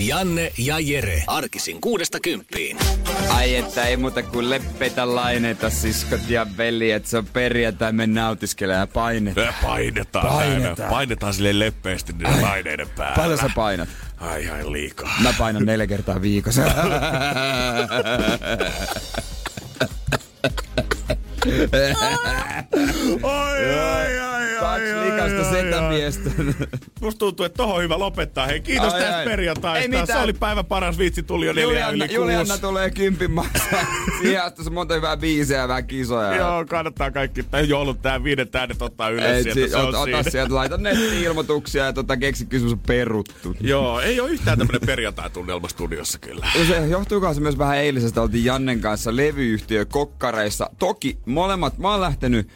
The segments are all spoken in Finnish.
Janne ja Jere. Arkisin kuudesta kymppiin. Ai että ei muuta kuin leppeitä laineita, siskot ja veljet. Se on perjantai, me nautiskelemaan ja painetaan. Me painetaan. Painetaan. Painetaan, painetaan sille leppeästi niiden laineiden päällä. Paljon sä painat? Ai ai liikaa. Mä painan neljä kertaa viikossa. Ai Kaksi ai, likasta ai, ai, setämiestä. Musta tuntuu, että tohon on hyvä lopettaa. Hei, kiitos Ai, tästä ai. perjantaista. Ei. Se oli päivän paras vitsi, tuli jo neljä Julianna, yli Julianna tulee kympin maksaa. Asti se monta hyvää biisiä ja vähän kisoja. Joo, kannattaa kaikki. Tai joulut tää viidet äänet ottaa ylös Ei, sieltä. si- Se on ota, sieltä, laita netti-ilmoituksia ja tota, keksi kysymys on peruttu. Joo, ei ole yhtään tämmönen perjantai-tunnelma studiossa kyllä. Ja se johtuuko se myös vähän eilisestä, oltiin Jannen kanssa levyyhtiö kokkareissa. Toki molemmat, mä oon lähtenyt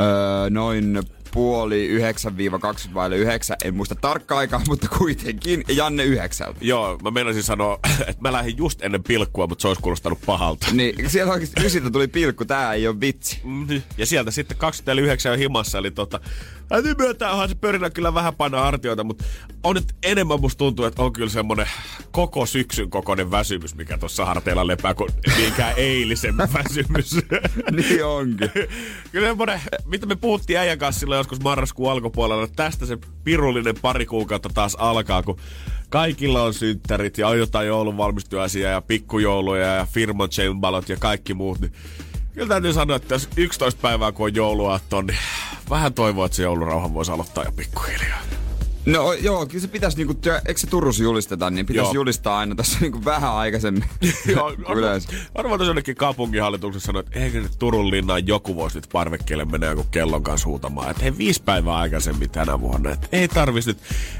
öö, noin puoli yhdeksän viiva 20 vaille yhdeksän, en muista tarkkaa aikaa, mutta kuitenkin, ja Janne yhdeksältä. Joo, mä meinasin sanoa, että mä lähdin just ennen pilkkua, mutta se olisi kuulostanut pahalta. Niin, siellä oikeasti ysiltä tuli pilkku, tää ei ole vitsi. Mm, Ja sieltä sitten 29 jo himassa, eli tota, täytyy myöntää, onhan se pörinä kyllä vähän painaa hartioita, mutta on nyt enemmän musta tuntuu, että on kyllä semmonen koko syksyn kokoinen väsymys, mikä tuossa harteilla lepää, kuin minkään eilisen väsymys. niin onkin. Kyllä semmonen, mitä me puhuttiin äijän kanssa silloin joskus marraskuun alkupuolella, että tästä se pirullinen pari kuukautta taas alkaa, kun kaikilla on synttärit ja on jotain joulun valmistujaisia ja pikkujouluja ja firman ja kaikki muut, niin Kyllä täytyy sanoa, että jos 11 päivää kun on jouluaatto, niin vähän toivoa, että se joulurauha voisi aloittaa jo pikkuhiljaa. No joo, kyllä se pitäisi niinku, työ, eikö se Turussa julisteta, niin pitäisi Joo. julistaa aina tässä niinku vähän aikaisemmin. Joo, Yleensä. Varmaan tuossa jonnekin kaupunginhallituksessa sanoi, että eikö nyt Turun linnaan joku voisi nyt parvekkeelle mennä joku kellon kanssa huutamaan. Että hei, viisi päivää aikaisemmin tänä vuonna. Että ei tarvitsisi nyt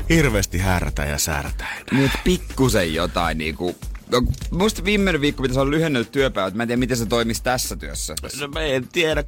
hirveästi härrätä ja säärätä enää. Niin, pikkusen jotain niinku... No, musta viimeinen viikko pitäisi olla lyhennellyt työpäivät. Mä en tiedä, miten se toimisi tässä työssä. No mä en tiedä.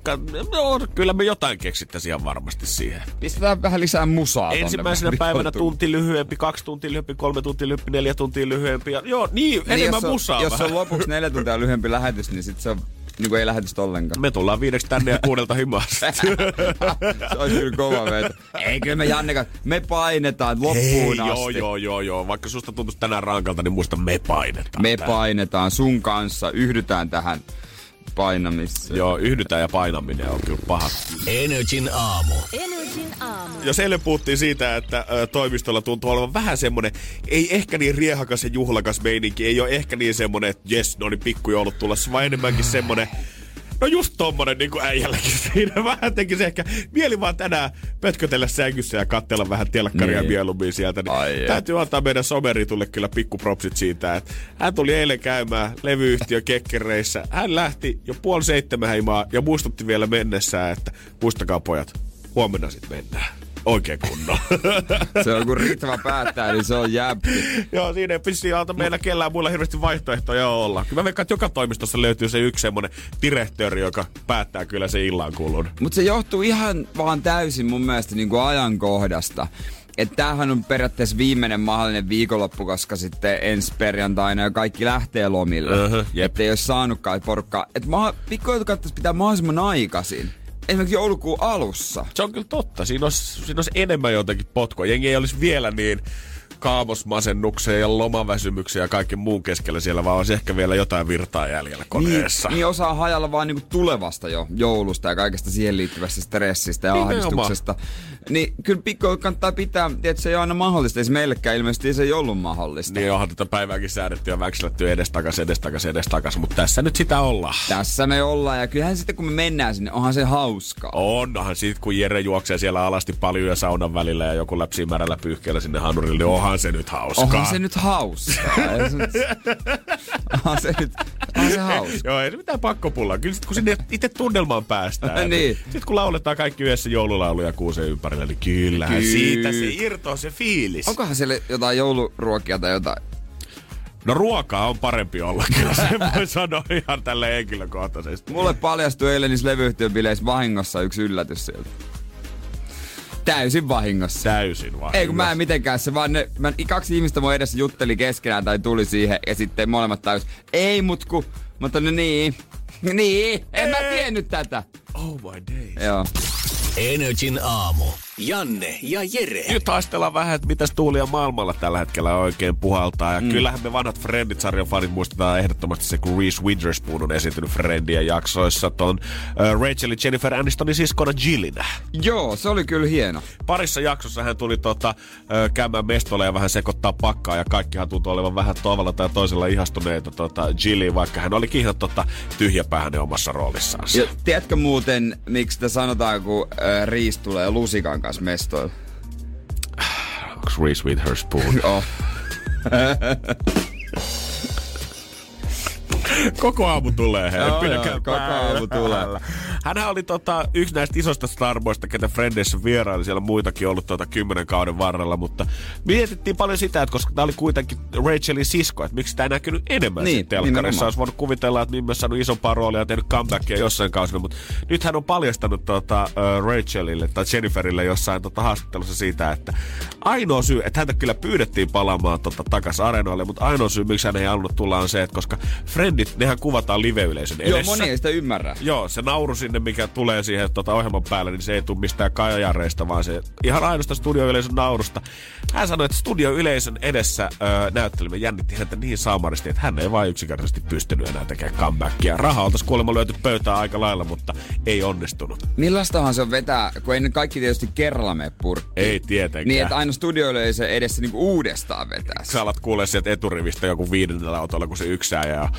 No, kyllä me jotain keksittäisiin ihan varmasti siihen. Pistetään vähän lisää musaa tonne Ensimmäisenä vähän päivänä tunti lyhyempi, kaksi tuntia lyhyempi, kolme tuntia lyhyempi, neljä tuntia lyhyempi. Ja, joo, niin, Niin, enemmän jos on, musaa Jos vähän. on lopuksi neljä tuntia lyhyempi lähetys, niin sit se on, niin kuin ei lähetystä ollenkaan. Me tullaan viideksi tänne ja kuudelta himasta. se olisi kyllä kova veto. Ei, kyllä me Janne, me painetaan loppuun Hei, asti. joo, joo, joo, joo. Vaikka susta tuntuisi tänään rankalta, niin muista me painetaan. Me tää. painetaan sun kanssa, yhdytään tähän painamiseen. Joo, yhdytään ja painaminen on kyllä paha. Energin aamu. Energin aamu. Jos eilen puhuttiin siitä, että toimistolla tuntuu olevan vähän semmonen, ei ehkä niin riehakas ja juhlakas meininki, ei ole ehkä niin semmonen, että jes, no niin pikkujoulut tulossa, vaan enemmänkin semmonen, No just tommonen niin kuin äijälläkin siinä. Vähän tekisi ehkä mieli vaan tänään pötkötellä sängyssä ja katsella vähän telkkaria Niin. mieluummin sieltä. Niin Ai täytyy antaa meidän someritulle kyllä pikkupropsit siitä, että hän tuli eilen käymään levyyhtiö kekkereissä. Hän lähti jo puoli seitsemän heimaa ja muistutti vielä mennessään, että muistakaa pojat, huomenna sitten mennään. Oikein kunnolla. Se on kun Ritva päättää, niin se on jäppi. Joo, siinä ei pissi alta meillä kellään muilla hirveästi vaihtoehtoja olla. Kyllä mä veikkaan, että joka toimistossa löytyy se yksi semmonen direktööri, joka päättää kyllä se illan kulun. Mutta se johtuu ihan vaan täysin mun mielestä niin kuin ajankohdasta. Että tämähän on periaatteessa viimeinen mahdollinen viikonloppu, koska sitten ensi perjantaina ja kaikki lähtee lomille. Jep. Että ei ole saanutkaan porukkaa. Että ma- pitää mahdollisimman aikaisin. Esimerkiksi joulukuun alussa. Se on kyllä totta. Siinä olisi, siinä olisi enemmän jotakin potkua. Jengi ei olisi vielä niin kaamosmasennukseen ja lomaväsymykseen ja kaiken muun keskellä siellä, vaan olisi ehkä vielä jotain virtaa jäljellä koneessa. Niin, niin osaa hajalla vaan niinku tulevasta jo joulusta ja kaikesta siihen liittyvästä stressistä ja Nimenomaan. ahdistuksesta. Niin kyllä pikku kannattaa pitää, että se ei ole aina mahdollista. Ei se meillekään ilmeisesti se ei ollut mahdollista. Niin onhan tätä päivääkin säädetty ja väksiletty edestakas, edestakas, edestakas, mutta tässä nyt sitä ollaan. Tässä me ollaan ja kyllähän sitten kun me mennään sinne, onhan se hauskaa. Onhan sit, kun Jere juoksee siellä alasti paljon ja saunan välillä ja joku läpsii märällä pyyhkeellä sinne hanurille, niin onhan se nyt hauskaa. Onhan se nyt hauskaa. Ei se nyt- onhan se nyt On se hauska. Joo, ei se mitään pakkopullaa. Kyllä sit, kun sinne itse tunnelmaan päästään. Niin. Sitten kun lauletaan kaikki yhdessä joululauluja kuuseen ympärillä, niin kyllähän Kyllä. siitä se irtoaa se fiilis. Onkohan siellä jotain jouluruokia tai jotain? No ruokaa on parempi olla, kyllä sen voi sanoa ihan tälle henkilökohtaisesti. Mulle paljastui eilen niissä levyyhtiön bileissä vahingossa yksi yllätys sieltä. Täysin vahingossa. Täysin vaan. Ei kun mä en mitenkään, se vaan ne, mä, kaksi ihmistä mun edessä jutteli keskenään tai tuli siihen ja sitten molemmat tajus, ei mut ku, mutta no niin, niin, en mä tiennyt tätä. Oh my days. Joo. Energin aamu. Janne ja Jere. Nyt haistellaan vähän, että mitäs tuulia maailmalla tällä hetkellä oikein puhaltaa. Ja mm. kyllähän me vanhat Friendit-sarjan fanit muistetaan ehdottomasti se, kun Reese Witherspoon on esiintynyt Friendien jaksoissa ton uh, Rachel ja Jennifer Anistonin siskona Jillinä. Joo, se oli kyllä hieno. Parissa jaksossa hän tuli tota, ö, käymään mestolle ja vähän sekoittaa pakkaa ja kaikkihan tuntuu olevan vähän tavalla tai toisella ihastuneita tota, Jilliin, vaikka hän olikin ihan tota, tyhjäpähäinen omassa roolissaan. Ja tiedätkö muuten, miksi sitä sanotaan, kun äh, Riis tulee lusikan kanssa mestoilla? Onks Reese Witherspoon? Oh. Koko aamu tulee, hei. Joo, joo, koko päällä. aamu tulee. Hänhän oli tota, yksi näistä isoista starboista, ketä Frendeissä vieraili. Siellä muitakin ollut tota, kymmenen kauden varrella, mutta mietittiin paljon sitä, että koska tämä oli kuitenkin Rachelin sisko, että miksi tämä ei näkynyt enemmän Niin, telkkarissa. Olisi voinut kuvitella, että Mimmi on saanut isompaa roolia ja tehnyt comebackia jossain kausina, mutta nyt hän on paljastanut tota, Rachelille tai Jenniferille jossain tota, haastattelussa siitä, että ainoa syy, että häntä kyllä pyydettiin palaamaan tota, takaisin areenoille, mutta ainoa syy, miksi hän ei halunnut tulla on se, että koska Friendit, nehän kuvataan live-yleisön edessä. Joo, moni ei sitä ymmärrä. Joo, se nauru sinne, mikä tulee siihen tota, ohjelman päälle, niin se ei tule mistään kajareista, vaan se ihan ainoasta studioyleisön naurusta. Hän sanoi, että studioyleisön edessä öö, näyttelemä jännitti häntä niin saamaristi, että hän ei vain yksinkertaisesti pystynyt enää tekemään comebackia. Raha oltaisi kuulemma löyty pöytään aika lailla, mutta ei onnistunut. Millaistahan se on vetää, kun ei ne kaikki tietysti kerralla mene purkkiin. Ei tietenkään. Niin, että aina studioyleisö edessä niinku uudestaan vetää. Sä alat kuulee sieltä eturivistä joku viidennellä autolla, kun se yksää ja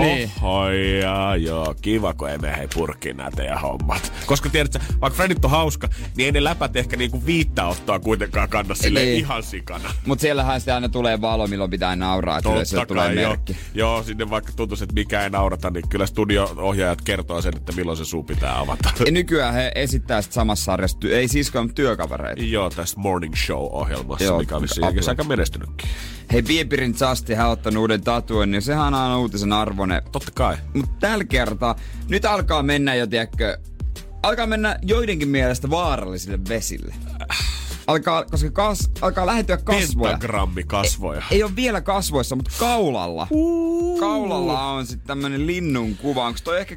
Niin. Ja, joo, kiva, kun ei mene purkkiin nämä teidän hommat. Koska tiedätkö, vaikka Fredit on hauska, niin ei ne läpät ehkä niinku viittä ottaa kuitenkaan kanna sille Niin. ihan sikana. Mut siellähän sitten aina tulee valo, milloin pitää nauraa, että yleisölle tulee joo. merkki. Joo, sinne vaikka tuntuisi, että mikä ei naurata, niin kyllä studio-ohjaajat kertoo sen, että milloin se suu pitää avata. Ja nykyään he esittää sit samassa sarjassa, ty- ei siskoja, mutta työkavereita. Joo, tässä Morning Show-ohjelmassa, Joo, mikä siinä Apple. aika menestynytkin. Hei, Bieberin Justi, hän on ottanut uuden tatuoinnin, niin sehän on aina uutisen arvoinen. Totta kai. Mutta tällä kertaa, nyt alkaa mennä jo, tiedätkö, alkaa mennä joidenkin mielestä vaarallisille vesille. Alkaa, koska kas, alkaa lähentyä kasvoja. Pentagrammi kasvoja. Ei ole vielä kasvoissa, mutta kaulalla. Kaulalla on sitten tämmönen linnun kuva. Onko toi ehkä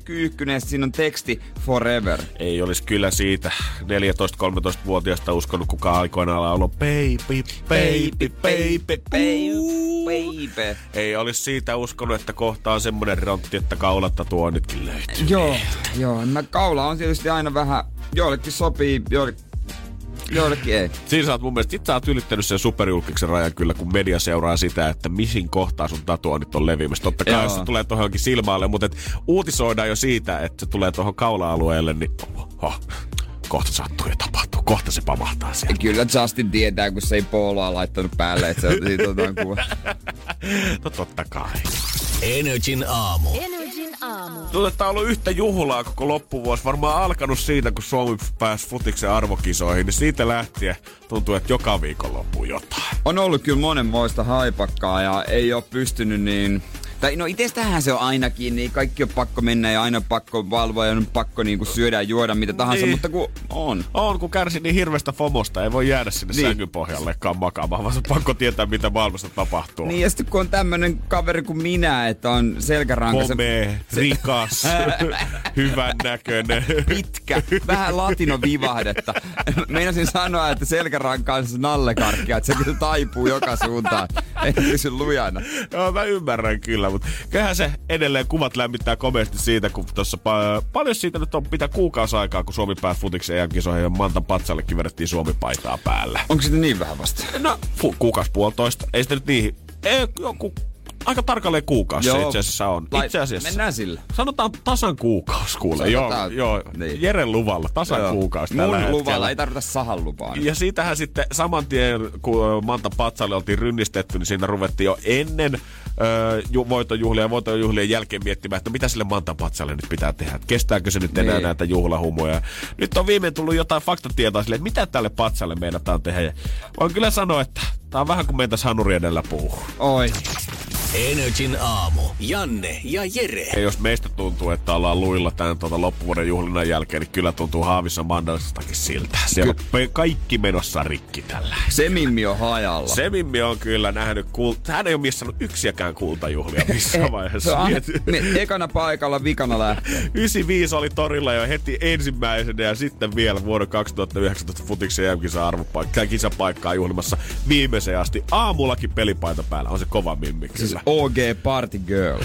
sit siinä on teksti Forever? Ei olisi kyllä siitä 14-13-vuotiaasta uskonut kukaan aikoinaan laulaa baby, baby, baby, baby. Ei olisi siitä uskonut, että kohta on semmonen rontti, että kaulatta tuo nytkin löytyy. Joo, joo. Mä kaula on tietysti aina vähän, joillekin sopii, joillekin, joillekin ei. Siinä sä oot mun mielestä, sit sä oot ylittänyt sen superjulkiksen rajan kyllä, kun media seuraa sitä, että mihin kohtaa sun tatuoinnit on leviämässä. Totta kai, Joo. jos se tulee tuohon johonkin silmaalle, mutta et uutisoidaan jo siitä, että se tulee tuohon kaula-alueelle, niin oh, kohta sattuu ja tapahtuu. Kohta se pamahtaa sieltä. Kyllä Justin tietää, kun se ei poloa laittanut päälle, että se on siitä jotain kuva. No totta kai. Energin aamu. Energin aamu. Tuntuu, että on ollut yhtä juhlaa koko loppuvuosi. Varmaan alkanut siitä, kun Suomi pääsi futiksen arvokisoihin, niin siitä lähtien tuntuu, että joka viikon loppuu jotain. On ollut kyllä monenmoista haipakkaa ja ei ole pystynyt niin... Tai no itsestähän se on ainakin, niin kaikki on pakko mennä ja aina on pakko valvoa ja on pakko niinku syödä ja juoda mitä tahansa, Niin. mutta kun on. On, kun kärsi niin hirveästä fomosta, ei voi jäädä sinne Niin. niin. sängyn pohjallekaan makaamaan, vaan se on pakko tietää, mitä maailmassa tapahtuu. Niin ja sitten kun on tämmönen kaveri kuin minä, että on selkäranka se Komea, rikas, hyvän näköinen. pitkä, vähän latinovivahdetta. Meinasin sanoa, että selkäranka on se nallekarkkia, että se kyllä taipuu joka suuntaan. Ei pysy lujana. Joo, mä ymmärrän kyllä, mutta kyllähän se edelleen kuvat lämmittää komeasti siitä, kun tuossa pa- paljon siitä nyt on pitää kuukausi aikaa, kun Suomi pääsi futiksen EM-kisoihin ja Mantan patsallekin vedettiin Suomi-paitaa päälle. Onko sitä niin vähän vasta? No, fu- kuukausi puolitoista. Ei sitä nyt niin... Ei, joku aika tarkalleen kuukausi Joo. se itse asiassa on. Lai- Itse asiassa. Mennään sillä. Sanotaan tasan kuukausi kuule. Joo, Sanotaan- joo. niin. Jeren luvalla tasan Joo. kuukausi tällä Mun hetkellä. luvalla ei tarvita sahan lupaa. Ja siitähän sitten saman tien, kun Manta Patsalle oltiin rynnistetty, niin siinä ruvettiin jo ennen öö, ju- voitonjuhlia ja voitonjuhlien jälkeen miettimään, että mitä sille Manta Patsalle nyt pitää tehdä. Että kestääkö se nyt enää Niin. näitä juhlahumuja. Nyt on viimein tullut jotain faktatietoa sille, että mitä tälle Patsalle meinataan tehdä. Ja voin kyllä sanoa, että tää on vähän kuin meitä sanuri edellä puhuu. Oi. Energin aamu. Janne ja Jere. Ja jos meistä tuntuu, että ollaan luilla tämän tuota loppuvuoden juhlinnan jälkeen, niin kyllä tuntuu Haavissa Mandalsistakin siltä. Siellä on pe- kaikki menossa rikki tällä. Se Mimmi on hajalla. Se Mimmi on kyllä nähnyt kulta. Hän ei ole missannut yksiäkään kultajuhlia missään Se vaiheessa. Mieti. me- ekana paikalla, vikana lähtee. 95 oli torilla jo heti ensimmäisenä ja sitten vielä vuoden 2019 futiksen jälkisä arvopaikkaa, kisapaikkaa juhlimassa viimeiseen asti. Aamullakin pelipaita päällä. On se kova mimmi kyllä. Siis OG Party Girl.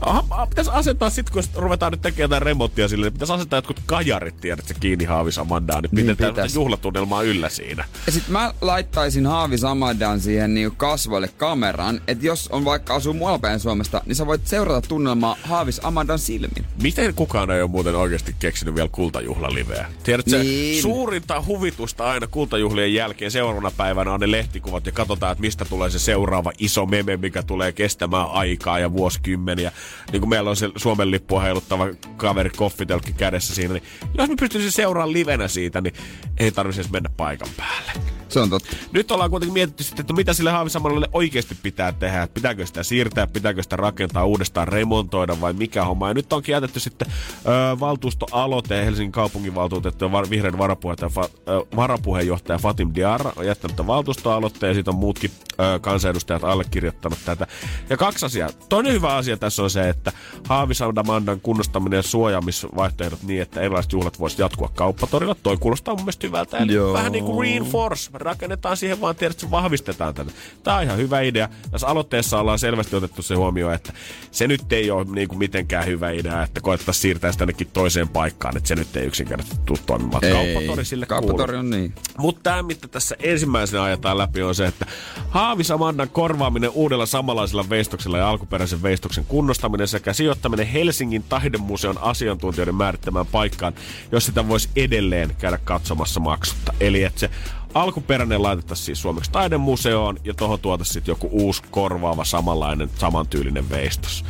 Aha, ah, pitäisi asentaa sit, kun ruvetaan nyt tekemään jotain remonttia sille, niin pitäisi asentaa jotkut kajarit, tiedätkö, kiinni Haavisamandaan, niin, Niin niin pidetään pitäis. juhlatunnelmaa yllä siinä. Ja sit mä laittaisin Haavi Samadan siihen niin kasvoille kameran, että jos on vaikka asuu muualla päin Suomesta, niin sä voit seurata tunnelmaa Haavis Amadan silmin. Miten kukaan ei ole muuten oikeasti keksinyt vielä kultajuhlaliveä? Tiedätkö, Niin. niin. suurinta huvitusta aina kultajuhlien jälkeen seuraavana päivänä on ne lehtikuvat ja katsotaan, että mistä tulee se seuraava iso meme, mikä tulee kestämään aikaa ja vuosikymmeniä. Niin kuin meillä on se Suomen lippua heiluttava kaveri koffitelkki kädessä siinä, niin jos me pystyisin seuraamaan livenä siitä, niin ei tarvitsisi mennä paikan päälle. Se on totta. Nyt ollaan kuitenkin mietitty sitten, että mitä sille Haavisamalle oikeasti pitää tehdä. Että Pitääkö sitä siirtää, pitääkö sitä rakentaa uudestaan, remontoida vai mikä homma. Ja nyt onkin jätetty sitten ö, valtuustoaloite Helsingin kaupunginvaltuutettu ja var, vihreän varapuheenjohtaja, fa, ö, varapuheenjohtaja Fatim Diarra on jättänyt valtuustoaloitteen ja siitä on muutkin ö, kansanedustajat allekirjoittanut tätä. Ja kaksi asiaa. Toinen hyvä asia tässä on se, että Haavisamandan kunnostaminen ja suojaamisvaihtoehdot niin, että erilaiset juhlat voisivat jatkua kauppatorilla. Toi kuulostaa mun mielestä hyvältä. Eli Joo. vähän niin kuin reinforce. Rakennetaan siihen vaan, tiedät, että vahvistetaan tätä. Tämä on ihan hyvä idea. Tässä aloitteessa ollaan selvästi otettu se huomioon, että se nyt ei ole niin kuin mitenkään hyvä idea, että koettaisiin siirtää sitä jonnekin toiseen paikkaan, että se nyt ei yksinkertaisesti tule toimimaan. Kauppatori sille Kauppatori on niin. Mutta tämä, mitä tässä ensimmäisenä ajetaan läpi, on se, että Haavisamandan korvaaminen uudella samanlaisella veistoksella ja alkuperäisen veistoksen kunnostaminen sekä sijoittaminen Helsingin taidemuseon asiantuntijoiden määrittämään paikkaan, jos sitä voisi edelleen käydä katsomassa maksutta. Eli että se alkuperäinen laitettaisiin siis suomeksi taidemuseoon ja tuohon tuotaisiin sitten joku uusi korvaava samanlainen, samantyylinen veistos.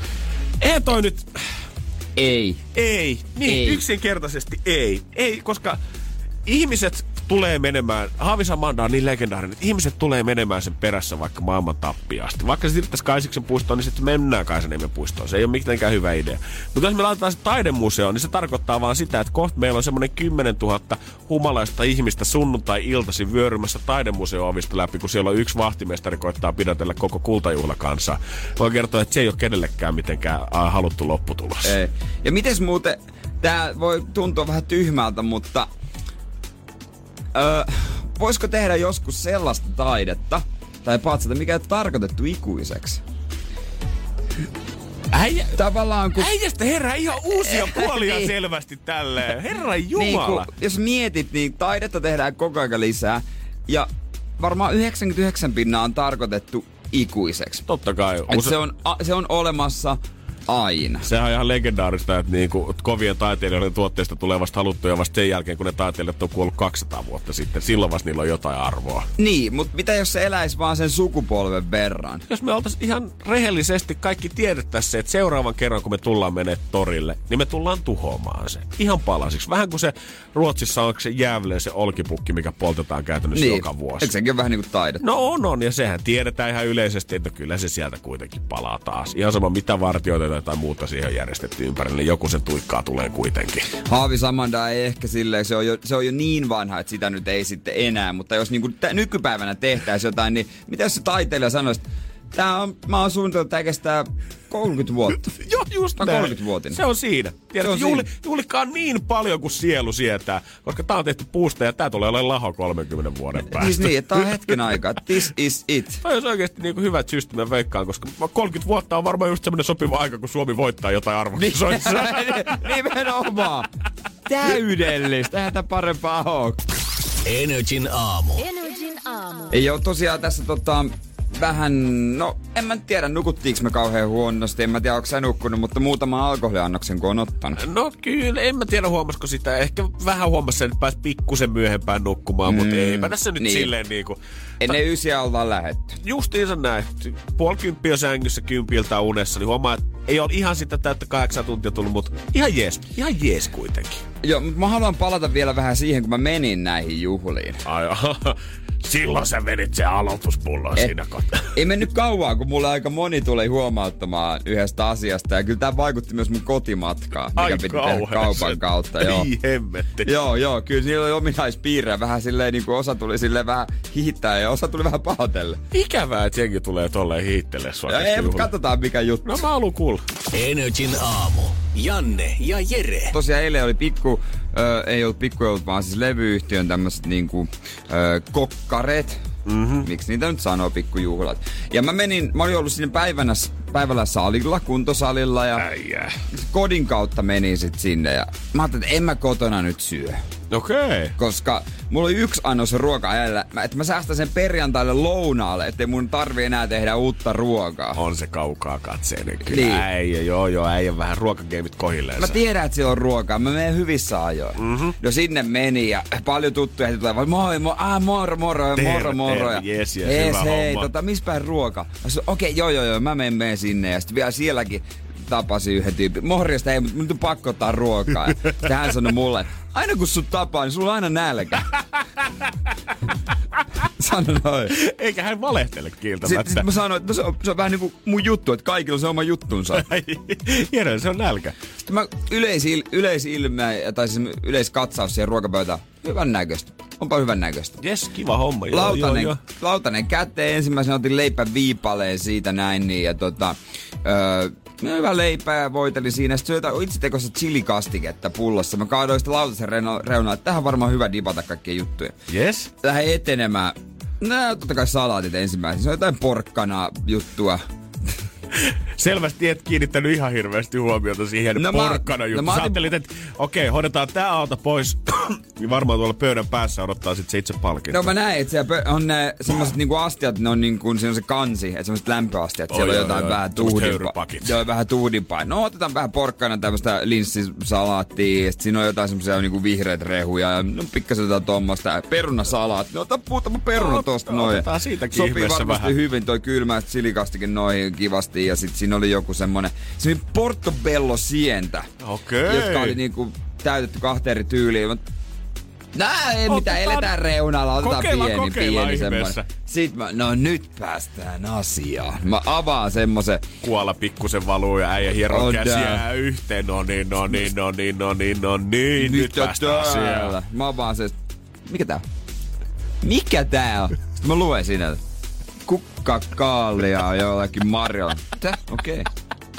Eihän toi nyt... Ei. Ei. Niin, Ei. ei. yksinkertaisesti ei. Ei, koska ihmiset tulee menemään, Haavisamanda on niin legendaarinen, että ihmiset tulee menemään sen perässä vaikka maailman tappiasti. Vaikka se siirtäisi Kaisiksen puistoon, niin sitten mennään Kaisaniemen puistoon. Se ei ole mitenkään hyvä idea. Mutta jos me laitetaan se taidemuseoon, niin se tarkoittaa vaan sitä, että kohta meillä on semmoinen 10 000 humalaista ihmistä sunnuntai-iltaisin vyörymässä taidemuseo-ovista läpi, kun siellä on yksi vahtimestari koittaa pidätellä koko kultajuhla kanssa. Voin kertoa, että se ei ole kenellekään mitenkään haluttu lopputulos. Ei. Ja mites muuten, tää voi tuntua vähän tyhmältä, mutta öö, voisiko tehdä joskus sellaista taidetta tai patsata, mikä ei ole tarkoitettu ikuiseksi? Äijä, Tavallaan kun... Äijästä herää ihan uusia puolia Niin. selvästi tälleen. Herra Niin, Jumala. kun, jos mietit, niin taidetta tehdään koko ajan lisää. Ja varmaan 99 pinnaa on tarkoitettu ikuiseksi. Totta kai. Et Usa- se, on, a- se on olemassa aina. Sehän on ihan legendaarista, että niinku kovien taiteilijoiden tuotteista tulee vasta haluttuja vasta sen jälkeen, kun ne taiteilijat on kuollut 200 vuotta sitten. Silloin vasta niillä on jotain arvoa. Niin, mutta mitä jos se eläisi vaan sen sukupolven verran? Jos me oltais ihan rehellisesti kaikki tiedettäisiin se, että seuraavan kerran kun me tullaan menee torille, niin me tullaan tuhoamaan se. Ihan palasiksi. Vähän kuin se Ruotsissa on se jäävleen se olkipukki, mikä poltetaan käytännössä Niin, joka vuosi. eikö sekin ole vähän niin kuin taidetta? No on, on, ja sehän tiedetään ihan yleisesti, että kyllä se sieltä kuitenkin palaa taas. Ihan sama mitä vartioita tai muuta siihen järjestetty ympärille, niin joku sen tuikkaa tulee kuitenkin. Haavi Samanda ei ehkä silleen, se on, jo, se on jo niin vanha, että sitä nyt ei sitten enää. Mutta jos niinku tä, nykypäivänä tehtäisiin jotain, niin mitä jos se taiteilija sanoisi, että tää on, mä oon suunnitellut, että tää kestää 30 vuotta. Joo, just Tai näin. 30-vuotinen. Se on siinä. Tiedät, on juhli, siinä. juhlikaa niin paljon kuin sielu sietää, koska tää on tehty puusta ja tää tulee olemaan laho 30 vuoden päästä. Siis niin, että tää on hetken aikaa. This is it. Toi olisi oikeasti niin hyvä systeemi mä veikkaan, koska 30 vuotta on varmaan just semmoinen sopiva aika, kun Suomi voittaa jotain arvokisoissa. Nimenomaan. Täydellistä. Eihän tää parempaa oo. Energin aamu. Energin aamu. Ei ole tosiaan tässä tota, vähän, no en mä tiedä nukuttiinko me kauhean huonosti, en mä tiedä onko sä nukkunut, mutta muutama alkoholiannoksen kun on ottanut. No kyllä, en mä tiedä huomasiko sitä. Ehkä vähän huomasi että pääsi pikkusen myöhempään nukkumaan, mm, mutta eipä tässä nyt niin. silleen niinku... Ennen Ta- ysiä ollaan lähetty. Justiinsa näin. Puoli kymppiä sängyssä, kympiltä unessa, niin huomaa, että ei ole ihan sitä täyttä kahdeksan tuntia tullut, mutta ihan jees. Ihan jees kuitenkin. Joo, mutta mä haluan palata vielä vähän siihen, kun mä menin näihin juhliin. Ai, Silloin sä vedit se aloituspullon Et, siinä kohtaa. Ei mennyt kauan, kun mulle aika moni tuli huomauttamaan yhdestä asiasta. Ja kyllä tämä vaikutti myös mun kotimatkaan, mikä Ai piti tehdä kaupan kautta. Joo. Ei hemmetti. Joo, joo, kyllä niillä oli ominaispiirre. Vähän silleen, niin kuin osa tuli silleen vähän hiittää ja osa tuli vähän pahoitelle. Ikävää, että jengi tulee tolleen hiittele sua. Ja ei, mutta katsotaan mikä juttu. No mä haluun kuulla. Energin aamu. Janne ja Jere. Tosiaan eilen oli pikku, ö, ei ollut pikkujoulut, vaan siis levyyhtiön tämmöiset niinku, ö, kokkaret. Mm-hmm. Miksi niitä nyt sanoo pikkujuhlat. Ja mä menin, mä olin ollut siinä päivänä, päivällä salilla, kuntosalilla ja Äijä. kodin kautta menin sit sinne ja mä ajattelin, että en mä kotona nyt syö. Okei. Okay. Koska mulla oli yksi annos ruoka ajalla, että mä säästän sen perjantaille lounaalle, ettei mun tarvi enää tehdä uutta ruokaa. On se kaukaa katseinen kyllä. Niin. Äijä, joo joo, äijä vähän ruokageimit kohilleen. Mä tiedän, että siellä on ruokaa. Mä menen hyvissä ajoin. Mm-hmm. No sinne meni ja paljon tuttuja tulee vaan moi, moi, ah, moro, moro, moro, moro. Ja, yes, yes, hyvä hei, tota, ruoka? Okei, okay, joo, joo, joo, mä menen, menen sinne. Ja sitten vielä sielläkin tapasin yhden tyypin. Morjesta, ei, mutta nyt on pakko ottaa ruokaa. Ja sitten hän sanoi mulle, aina kun sut tapaa, niin sulla on aina nälkä. Sano noin. Eikä hän valehtele Sitten kiiltämättä. sit mä sanoin, että no se, on, se on vähän niin kuin mun juttu, että kaikilla on se oma juttunsa. Jere, se on nälkä. Sitten mä yleisil, yleisilme, tai siis yleiskatsaus siihen ruokapöytään. Hyvän näköistä. Onpa hyvän näköistä. Jes, kiva homma. Joo, Lautanen, joo, joo. lautanen käteen. Ensimmäisenä otin leipän viipaleen siitä näin. Niin, ja tota, öö, hyvä leipä ja voiteli siinä. Sitten syötä itse tekossa chilikastiketta pullossa. Mä kaadoin sitä lautasen reuna- reunaan, että tähän on varmaan hyvä dipata kaikkia juttuja. Yes. Lähden etenemään. No, totta kai salaatit ensimmäisenä. Se on jotain porkkana juttua. Selvästi et kiinnittänyt ihan hirveästi huomiota siihen No no, porkkana no juttu. Sä ajattelit, että okei, hoidetaan tää alta pois. niin varmaan tuolla pöydän päässä odottaa sit se itse palkinto. No mä näin, että siellä on ne semmoset niinku astiat, ne on niinku, siinä on se kansi, että semmoset lämpöastiat, Oi, siellä on jotain oi, vähän höyrypakit. Joo, vähän tuudimpaa. No otetaan vähän porkkana tämmöstä linssisalaattia, ja sit siinä on jotain semmosia niinku vihreät rehuja, ja no pikkasen jotain tommosta, perunasalaatti. No ota muutama peruna No, tosta noin. otetaan siitäkin Sopii varmasti vähän. hyvin toi kylmä silikastikin noihin kivasti, ja sit siinä oli joku semmonen, semmonen portobello sientä. Okei. Jotka oli niinku täytetty kahteen eri tyyliin. Nää ei Otetaan- mitään, eletään reunalla, otetaan Kokeillaan, pieni, kokeillaan pieni ihmeessä. semmonen. Sitten mä, no nyt päästään asiaan. Mä avaan semmosen, Kuola pikkusen valuu ja äijä hieroo On käsiä tää. yhteen. No niin, no niin, no niin, no niin, no niin. Nyt mitä päästään asiaan. Mä avaan se, mikä tää on? Mikä tää on? Sitten mä luen siinä, kukkakaalia jollakin marjalla. Tää? Okei. Okay.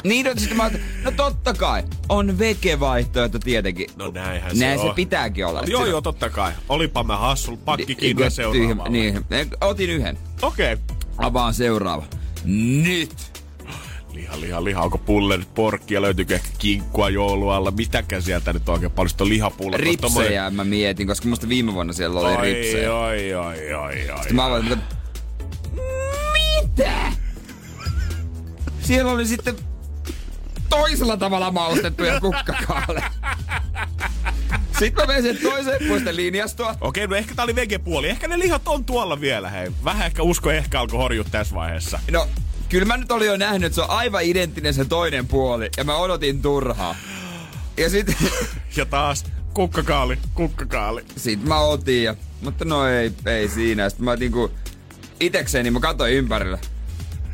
Niin, no, sitten mä no totta kai, on vegevaihtoehto tietenkin. No näinhän se Näin se on. pitääkin olla. Joo, Sitten- joo, totta kai. Olipa mä hassul, pakki kiinni seuraavalle. Niin, otin yhden. Okei. Avaan seuraava. Nyt. Liha, liha, liha. Onko pulle nyt porkkia? Löytyykö ehkä kinkkua joulualla? Mitäkään sieltä nyt oikein paljon? Sitten on lihapulla. Ripsejä mä mietin, koska musta viime vuonna siellä oli Oi, ripsejä. oi, oi, oi, oi. Sitten mä aloin, mitä? Mitä? Siellä oli sitten toisella tavalla maustettuja kukkakaale. Sitten mä menin sen toiseen puolesta linjastoa. Okei, no ehkä tää oli vegepuoli. Ehkä ne lihat on tuolla vielä, hei. Vähän ehkä usko ehkä alkoi horjua tässä vaiheessa. No, kyllä mä nyt olin jo nähnyt, että se on aivan identtinen se toinen puoli. Ja mä odotin turhaa. Ja sitten Ja taas kukkakaali, kukkakaali. sit mä otin ja, mutta no ei, ei siinä. Sitten mä niinku itekseni mä katsoin ympärillä.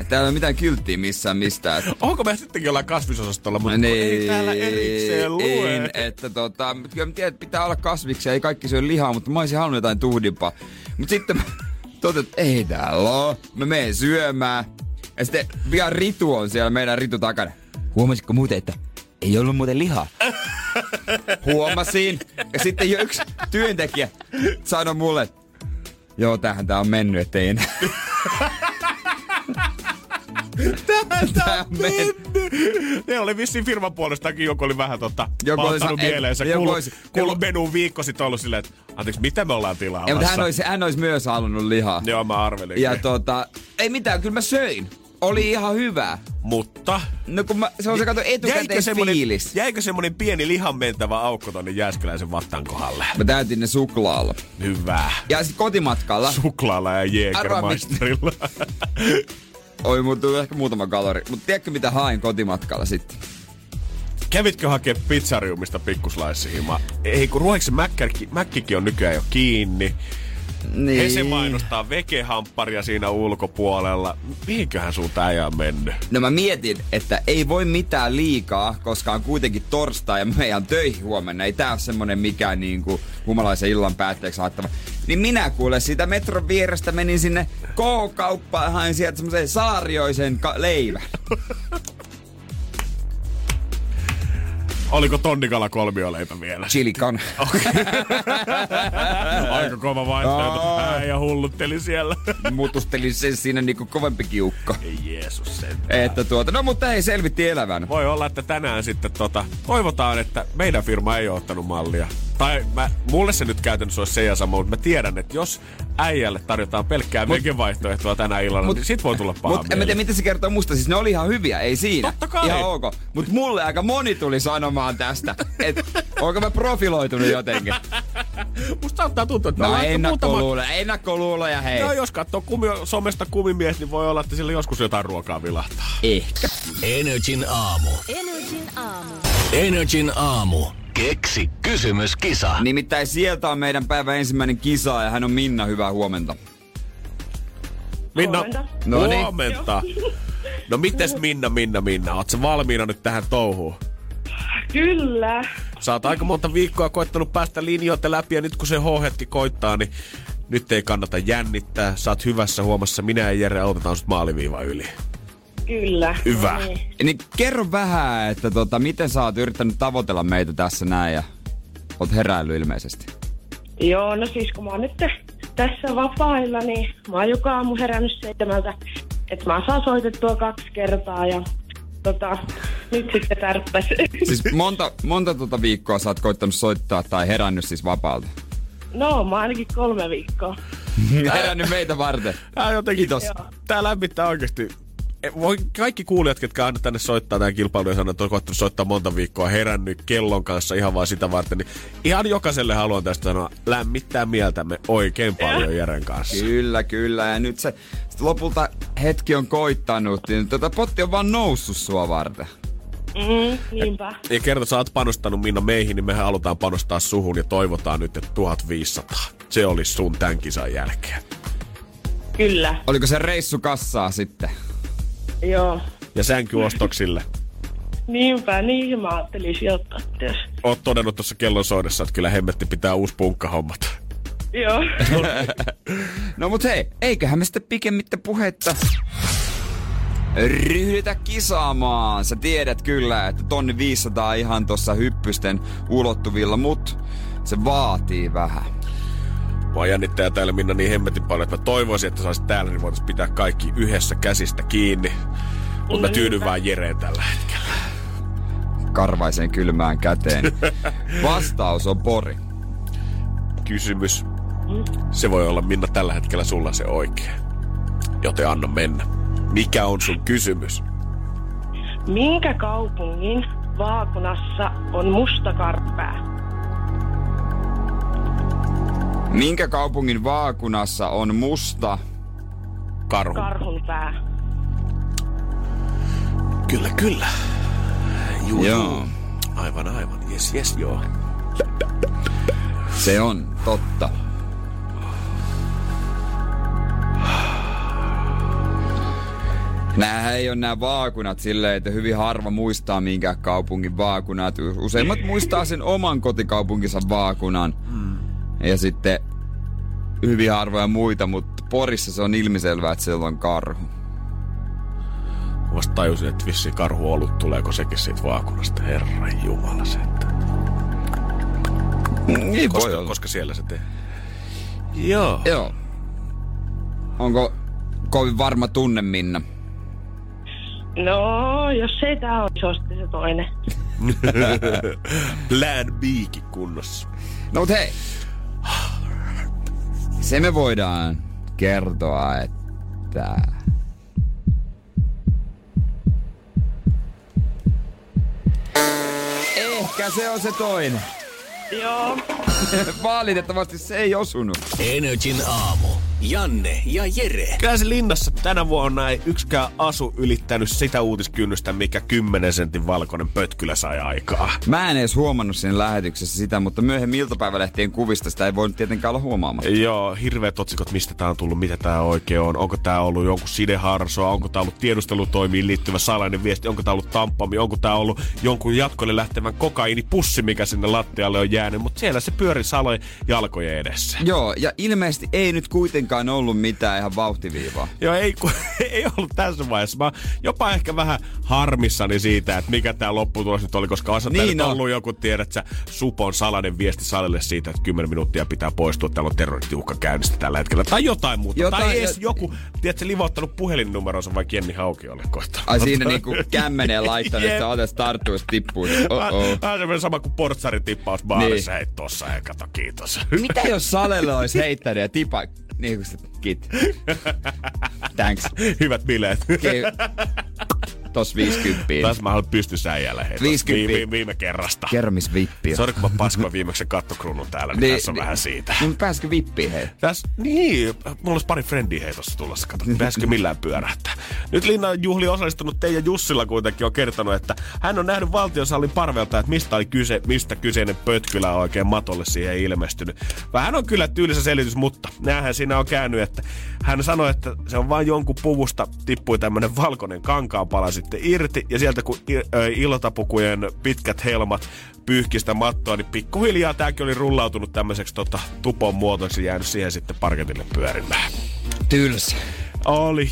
Että täällä ei ole mitään kylttiä missään mistään. Että Onko me sittenkin jollain kasvisosastolla, mutta niin, ei täällä erikseen lue. En, että tota, kyllä mä tiedän, että pitää olla kasviksia, ei kaikki syö lihaa, mutta mä olisin halunnut jotain tuhdimpaa. Mutta sitten mä totesin, että ei täällä oo. Mä menen syömään. Ja sitten pian Ritu on siellä meidän Ritu takana. Huomasitko muuten, että ei ollut muuten lihaa? Huomasin. Ja sitten jo yksi työntekijä sanoi mulle, että joo, tähän tää on mennyt, ettei enää. Tää on mennyt. Ne oli vissiin firman puolestakin, joku oli vähän tota, Joku ei- mieleensä. Kuulu, olisi- kuulu menuun viikko sitten ollut silleen, että anteeksi, mitä me ollaan tilaamassa? Ja, mutta hän olisi, hän olisi myös halunnut lihaa. Joo, mä arvelin. Ja tota, ei mitään, kyllä mä söin. Oli ihan hyvä. Mutta No kun mä, se on se kato jäikö etukäteen semmonen, fiilis. jäikö semmonen pieni lihan mentävä aukko tonne Jääskeläisen vattan kohdalle? Mä täytin ne suklaalla. Hyvä. Ja sit kotimatkalla Suklaalla ja Jägermeisterilla. oli mun tuli ehkä muutama kalori. Mutta tiedätkö mitä hain kotimatkalla sitten? Kävitkö hakea pizzariumista pikkuslaissihima? Ei kun ruohiksi Mäkkäkin, Mäkkikin on nykyään jo kiinni. Niin. He se mainostaa vekehampparia siinä ulkopuolella. Mihinköhän sun äijä on mennyt? No mä mietin, että ei voi mitään liikaa, koska on kuitenkin torstai ja meidän töihin huomenna. Ei tää ole semmonen mikään niinku humalaisen illan päätteeksi laittava. Niin minä kuule siitä metron vierestä menin sinne K-kauppaan hain sieltä semmoisen saarioisen ka- leivän. Oliko tonnikala kolmioleipä vielä? Chilikan. Aika kova vaihtoehto. Äijä hullutteli siellä. Mutustelin sen siinä niinku kovempi kiukko. Ei Jeesus sen. Että tuota, no mutta ei selvitti elävän. Voi olla, että tänään sitten tota, toivotaan, että meidän firma ei ole ottanut mallia. Tai mä, mulle se nyt käytännössä olisi se ja sama, mutta mä tiedän, että jos äijälle tarjotaan pelkkää mut, vaihtoehtoa tänä illalla, mut, niin sit voi tulla paha Mutta en mä tiedä, mitä se kertoo musta. Siis ne oli ihan hyviä, ei siinä. Totta kai. Ihan ok. Mutta mulle aika moni tuli sanomaan tästä, että onko mä profiloitunut jotenkin. Musta ottaa tuntua, että No ehkä muutama- ennakkoluuloja, ennakkoluuloja hei. No jos katsoo kumi, somesta kumimies, niin voi olla, että sillä joskus jotain ruokaa vilahtaa. Ehkä. Energin aamu. Energin aamu. Energin aamu. Keksi kysymyskisa. Nimittäin sieltä on meidän päivän ensimmäinen kisa ja hän on Minna, hyvää huomenta. Minna, Huomenta. No niin. huomenta. No mites Minna, Minna, Minna? Ootko valmiina nyt tähän touhuun? Kyllä. Sä oot aika monta viikkoa koittanut päästä linjoilta läpi ja nyt kun se H-hetki koittaa, niin nyt ei kannata jännittää. Sä oot hyvässä huomassa. Minä ja Jere autetaan sut maaliviiva yli. Kyllä. Hyvä. No niin. Niin kerro vähän, että tota, miten sä oot yrittänyt tavoitella meitä tässä näin ja oot heräillyt ilmeisesti. Joo, no siis kun mä oon nyt tässä vapailla, niin mä oon joka aamu herännyt seitsemältä, että mä saan soitettua kaksi kertaa ja tota, nyt sitten tärppäs. Siis monta, monta tota viikkoa sä oot koittanut soittaa tai herännyt siis vapaalta? No, mä ainakin kolme viikkoa. herännyt meitä varten. Tää jotenkin, Kiitos. Tää lämmittää oikeesti. E, Voi, kaikki kuulijat, ketkä aina tänne soittaa tämän kilpailun ja sanoo, että on koettanut soittaa monta viikkoa, herännyt kellon kanssa ihan vaan sitä varten, niin ihan jokaiselle haluan tästä sanoa, lämmittää mieltämme oikein paljon Jeren kanssa. Kyllä, kyllä. Ja nyt se lopulta hetki on koittanut, niin tota potti on vaan noussut sua varten. Mm, niinpä. Ja kerta sä oot panostanut Minna meihin, niin mehän halutaan panostaa suhun ja toivotaan nyt, että 1500. Se olisi sun tämän kisan jälkeen. Kyllä. Oliko se reissu kassaa sitten? Joo. Ja sänkyostoksille. Niinpä, niin mä ajattelin sijoittaa. Oot todennut tuossa kellon soidessa, että kyllä hemmetti pitää uusi punkkahommat. Joo. No mut hei, eiköhän me sitten pikemmittä puhetta ryhdytä kisaamaan. Sä tiedät kyllä, että tonni 500 ihan tossa hyppysten ulottuvilla, mut se vaatii vähän. Mua jännittää täällä Minna niin hemmetin paljon, että mä toivoisin, että saisit täällä, niin voitaisiin pitää kaikki yhdessä käsistä kiinni. Mutta mä tyydyn vaan Jereen tällä hetkellä. Karvaiseen kylmään käteen. Vastaus on Pori. Kysymys. Se voi olla Minna tällä hetkellä sulla se oikea. Joten anna mennä. Mikä on sun kysymys? Minkä kaupungin vaakunassa on musta karppää? Minkä kaupungin vaakunassa on musta? Karhu. Karhun pää. Kyllä, kyllä. Juu, Joo. juu. Aivan, aivan. Jes, jes, joo. Se on totta. Nämähän ei ole nämä vaakunat silleen, että hyvin harva muistaa minkä kaupungin vaakunat. Useimmat muistaa sen oman kotikaupunkinsa vaakunan. Ja sitten hyvin harvoja muita, mutta Porissa se on ilmiselvää, että siellä on karhu. Mä Vasta tajusin, että vissiin karhu ollut tuleeko sekin siitä vaakunasta. Herra Jumala sentään. Niin voi Koska, olla. koska siellä se tee. Joo. Joo. Onko kovin varma tunne, Minna? No, jos ei tää ole, se on sitten se toinen. Plan Bkin kunnossa. No mut hei. Se me voidaan kertoa, että. Ehkä se on se toinen. Joo. Valitettavasti se ei osunut. Energin aamu. Janne ja Jere. Kyllä se linnassa tänä vuonna ei yksikään asu ylittänyt sitä uutiskynnystä, mikä 10 sentin valkoinen pötkylä sai aikaa. Mä en edes huomannut siinä lähetyksessä sitä, mutta myöhemmin iltapäivälehtien kuvista sitä ei voinut tietenkään olla huomaamatta. Joo, hirveät otsikot, mistä tää on tullut, mitä tää oikein on. Onko tää ollut jonkun sideharsoa, onko tää ollut tiedustelutoimiin liittyvä salainen viesti, onko tää ollut tampami, onko tää ollut jonkun jatkolle lähtevän kokainipussi, mikä sinne lattialle on jäänyt. Mutta siellä se pyöri salojen jalkojen edessä. Joo, ja ilmeisesti ei nyt kuitenkaan ollut mitään ihan vauhtiviivaa. Joo, ei, ku, ei ollut tässä vaiheessa. Mä jopa ehkä vähän harmissani siitä, että mikä tämä lopputulos nyt oli, koska olisi Niin niin on. ollut joku, tiedät sä, Supon salainen viesti salille siitä, että 10 minuuttia pitää poistua, täällä on terroristiuhka käynnissä tällä hetkellä. Tai jotain muuta. Jotain- tai edes jo- joku, tiedätkö, livoittanut puhelinnumeronsa, vaikka Jenni Hauki oli koittanut. Ai siinä niinku kämmeneen laittanut, että otas tarttuu, tippuu. Oh-oh. Vähän semmoinen sama kuin portsarin tippaus baarissa. Hei tossa, hei kato, kiitos. Mitä jos Salelle olisi heittänyt ja tipa... Niin kuin se, kit. Thanks. Hyvät bileet. Ke- Tos 50. Tässä mä haluan pystyssä äijällä hei. 50. Viime, viime kerrasta. Kerro, missä vippi on. Sori, kun mä paskoin viimeksi kattokruunun täällä, niin, tässä on vähän siitä. Niin, pääskö vippiin hei? Tässä, niin, mulla olisi pari frendiä hei tossa tulossa, kato, pääsikö millään pyörähtää. Nyt Linnan juhli osallistunut Teija Jussila kuitenkin on kertonut, että hän on nähnyt valtiosallin parvelta, että mistä oli kyse, mistä kyseinen pötkylä on oikein matolle siihen ilmestynyt. Vähän on kyllä tyylisä selitys, mutta näinhän siinä on käynyt, että hän sanoi, että se on vain jonkun puvusta tippui tämmönen valkoinen kankaanpala sitten irti, ja sieltä kun i- ö, iltapukujen pitkät helmat pyyhkistä mattoa, niin pikkuhiljaa tääkin oli rullautunut tämmöiseksi tota, tupon muotoiksi ja jäänyt siihen sitten parketille pyörimään. Tylsä. Oli.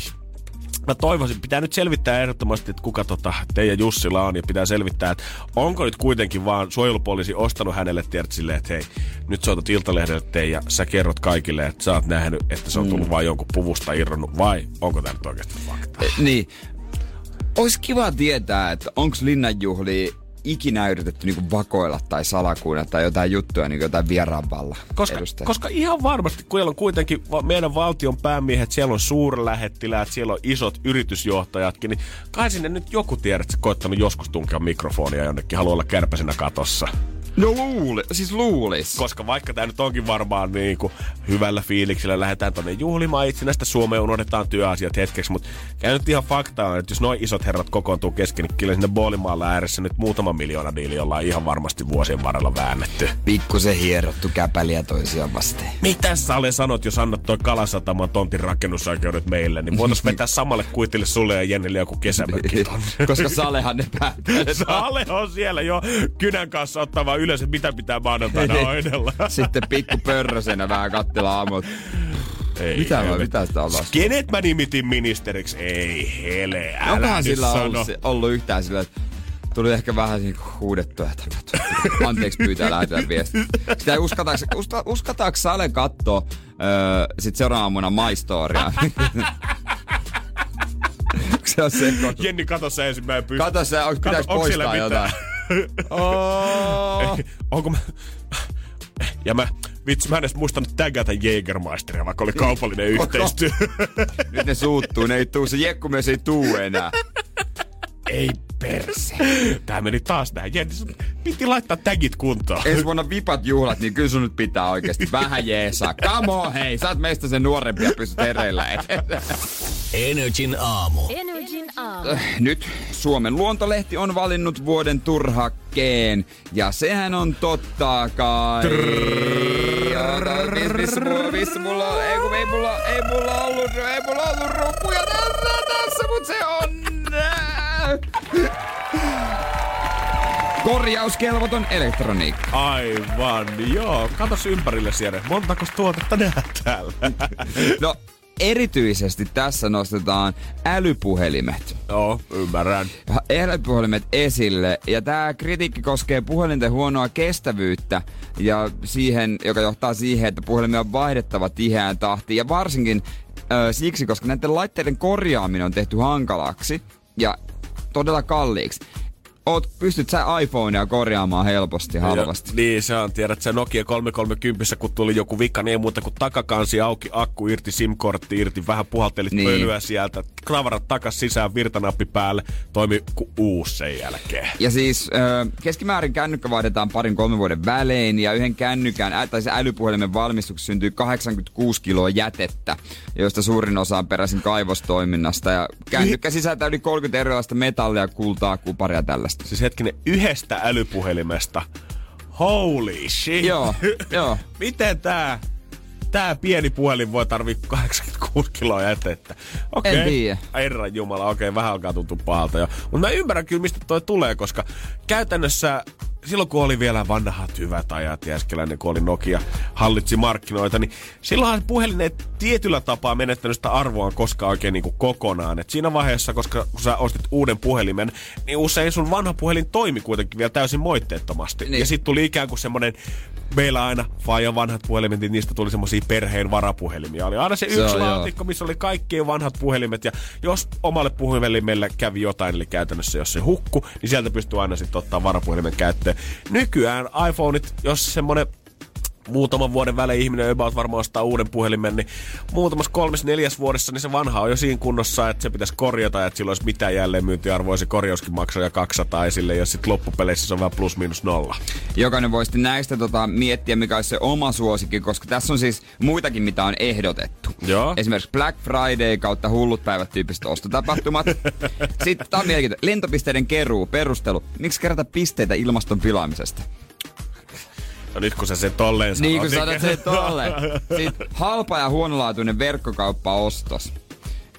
Mä toivoisin, pitää nyt selvittää ehdottomasti, että kuka tota teidän Jussila on, ja pitää selvittää, että onko nyt kuitenkin vaan suojelupoliisi ostanut hänelle tiedät silleen, että hei, nyt soitat Iltalehdelle teidän, sä kerrot kaikille, että sä oot nähnyt, että se on tullut mm. vaan jonkun puvusta irronnut, vai onko tämä nyt oikeasti fakta? Eh, niin. Ois kiva tietää, että onks linnanjuhlia ikinä yritetty niinku vakoilla tai salakuuna tai jotain juttuja, niinku jotain vieraanvalla Koska, edustajia. koska ihan varmasti, kun siellä on kuitenkin meidän valtion päämiehet, siellä on suurlähettiläät, siellä on isot yritysjohtajatkin, niin kai sinne nyt joku tiedät, että koittanut joskus tunkea mikrofonia jonnekin, haluaa olla kärpäsenä katossa. No luuli, siis luulis. Koska vaikka tämä nyt onkin varmaan niin kuin hyvällä fiiliksellä, lähdetään tonne juhlimaan itsenäistä Suomeen, unohdetaan työasiat hetkeksi, mutta käy nyt ihan faktaa, että jos noin isot herrat kokoontuu kesken, niin kyllä sinne Boolimaalla ääressä nyt muutama miljoona diili ollaan ihan varmasti vuosien varrella väännetty. Pikkusen hierottu käpäliä toisiaan vastaan. Mitä sä Ale sanot, jos annat toi Kalasataman tontin rakennusoikeudet meille, niin voitais vetää samalle kuitille sulle ja Jennille joku kesämökki. Koska Salehan ne päättää. Sale on siellä jo kynän kanssa ottava ylös, että mitä pitää maanantaina oidella. Sitten pikku pörrösenä vähän kattella aamut. Ei, Mitä mä, mitä sitä ollaan? Kenet mä nimitin ministeriksi? Ei hele, älä Onkohan sillä sano. ollut, ollut yhtään sillä, että tuli ehkä vähän niinku huudettua, että anteeksi pyytää lähetellä viesti. Sitä ei uskataanko, uska, uskataanko Sale kattoo öö, sit seuraavana aamuna maistoria? se on se, kun... Jenni, kato se ensin, mä en pysty. Kato se, onko pitäis poistaa jotain? Oh. Onko mä... Ja mä, vitsi, mä en edes muistanut tägätä Jägermeisteria, vaikka oli kaupallinen yhteistyö. Nyt ne suuttuu, ne ei tuu, se jekku myös ei tuu enää. ei perse. Tää meni taas. Jenni, sun piti laittaa tagit kuntoon. Ensi vuonna vipat juhlat, niin kyllä sun nyt pitää oikeesti vähän jeesaa. Come on, hei, sä oot meistä sen nuorempi ja pystyt hereillä. Energin aamu. Energin aamu. Nyt Suomen luontolehti on valinnut vuoden turhakkeen. Ja sehän on totta kai... Missä mulla, missä mulla on, ei, ei mulla, ei mulla ollut, ei mulla ollut rumpuja tässä, tässä, mut se on... Korjauskelvoton elektroniikka. Aivan, joo. Katos ympärille siellä. Montako tuotetta näet täällä? No, erityisesti tässä nostetaan älypuhelimet. joo, ymmärrän. älypuhelimet esille. Ja tämä kritiikki koskee puhelinten huonoa kestävyyttä ja siihen, joka johtaa siihen, että puhelimia on vaihdettava tiheään tahtiin. Ja varsinkin ö, siksi, koska näiden laitteiden korjaaminen on tehty hankalaksi ja todella kalliiksi. Oot, pystyt sä iPhonea korjaamaan helposti, halvasti. Ja, niin, se on, tiedät, se Nokia 330, kun tuli joku vika, niin ei muuta kuin takakansi auki, akku irti, SIM-kortti irti, vähän puhaltelit niin. pölyä sieltä, kravarat takas sisään, virtanappi päälle, toimi kuin uusi sen jälkeen. Ja siis äh, keskimäärin kännykkä vaihdetaan parin kolmen vuoden välein ja yhden kännykän, ä, tai se älypuhelimen valmistuksessa syntyy 86 kiloa jätettä, josta suurin osa on peräisin kaivostoiminnasta. Ja kännykkä sisältää yli 30 erilaista metallia, kultaa, kuparia tällaista. Siis hetkinen, yhdestä älypuhelimesta. Holy shit. Joo, joo. Miten tää, tää pieni puhelin voi tarvii 86 kiloa jätettä? Okei. En tiedä. Herran jumala, okei, vähän alkaa tuntua pahalta jo. Mutta mä ymmärrän kyllä, mistä toi tulee, koska käytännössä silloin kun oli vielä vanhat hyvät ajat ja äskeläinen kun oli Nokia hallitsi markkinoita, niin silloinhan puhelin ei tietyllä tapaa menettänyt sitä arvoa koskaan oikein niin kuin kokonaan. Et siinä vaiheessa, koska kun sä ostit uuden puhelimen, niin usein sun vanha puhelin toimi kuitenkin vielä täysin moitteettomasti. Niin. Ja sitten tuli ikään kuin semmoinen meillä aina Fajan vanhat puhelimet, niin niistä tuli semmoisia perheen varapuhelimia. Oli aina se yksi Se laatikko, missä oli kaikkien vanhat puhelimet. Ja jos omalle puhelimelle kävi jotain, eli käytännössä jos se hukku, niin sieltä pystyy aina sitten ottaa varapuhelimen käyttöön. Nykyään iPhoneit, jos semmonen muutaman vuoden välein ihminen about varmaan ostaa uuden puhelimen, niin muutamassa kolmes neljäs vuodessa niin se vanha on jo siinä kunnossa, että se pitäisi korjata, että sillä olisi mitään jälleenmyyntiarvoa, se korjauskin maksaa ja 200 esille, ja sitten loppupeleissä se on vähän plus miinus nolla. Jokainen voi sitten näistä tota, miettiä, mikä olisi se oma suosikki, koska tässä on siis muitakin, mitä on ehdotettu. Joo. Esimerkiksi Black Friday kautta hullut päivät tyyppiset ostotapahtumat. sitten tämä on mielenkiintoinen. Lentopisteiden keruu, perustelu. Miksi kerätä pisteitä ilmaston pilaamisesta? No nyt kun sä sen tolleen sanot, Niin kuin sanot sen tolleen. Sitten halpa ja huonolaatuinen verkkokauppaostos.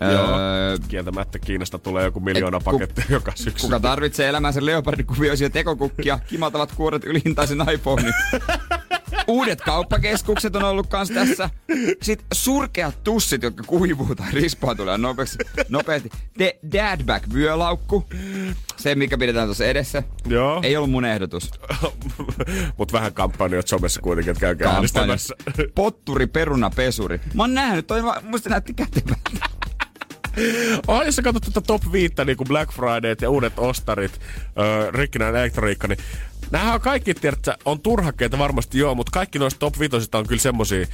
Joo. Öö, Kieltämättä Kiinasta tulee joku miljoona Et ku- pakettia joka syksy. kuka tarvitsee elämänsä leopardikuvioisia tekokukkia, kimaltavat kuoret ylihintaisen iPhonein. Uudet kauppakeskukset on ollut kans tässä. Sitten surkeat tussit, jotka kuivuu tai rispautuvat nopeasti. nopeasti. The Dadback vyölaukku. Se, mikä pidetään tuossa edessä. Joo. Ei ollut mun ehdotus. Mut vähän kampanjoit somessa kuitenkin, että käykää äänestämässä. Potturi, peruna, pesuri. Mä oon nähnyt, toi musta näytti kätevältä. Oh, jos sä katsot tuota top 5, niin kuin Black Friday ja uudet ostarit, öö, rikkinäinen elektroniikka, niin Nämä on kaikki, tiedätkö, on turhakkeita varmasti joo, mutta kaikki noista top 5 on kyllä semmosia,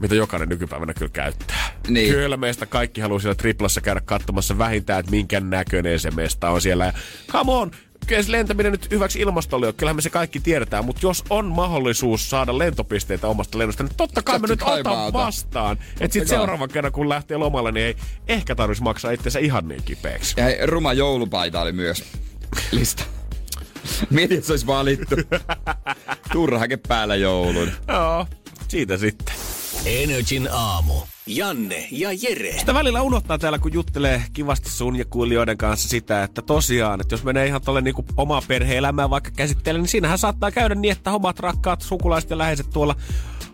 mitä jokainen nykypäivänä kyllä käyttää. Niin. Kyllä meistä kaikki haluaa siellä triplassa käydä katsomassa vähintään, että minkä näköinen se mesta on siellä. Ja come on, kyllä lentäminen nyt hyväksi ilmastolle on. Kyllähän me se kaikki tiedetään, mutta jos on mahdollisuus saada lentopisteitä omasta lennosta, niin totta kai Totta mä nyt kai otan mä otan. vastaan. Että sit kai. seuraavan kerran, kun lähtee lomalle, niin ei ehkä tarvitsisi maksaa itsensä ihan niin kipeäksi. Ja hei, ruma joulupaita oli myös lista. Mietin, että se olisi valittu. Turhake päällä joulun. Joo, siitä sitten. Energin aamu. Janne ja Jere. Sitä välillä unohtaa täällä, kun juttelee kivasti sun ja kuulijoiden kanssa sitä, että tosiaan, että jos menee ihan tolle niinku omaa perhe-elämää vaikka käsittelee, niin siinähän saattaa käydä niin, että omat rakkaat sukulaiset ja läheiset tuolla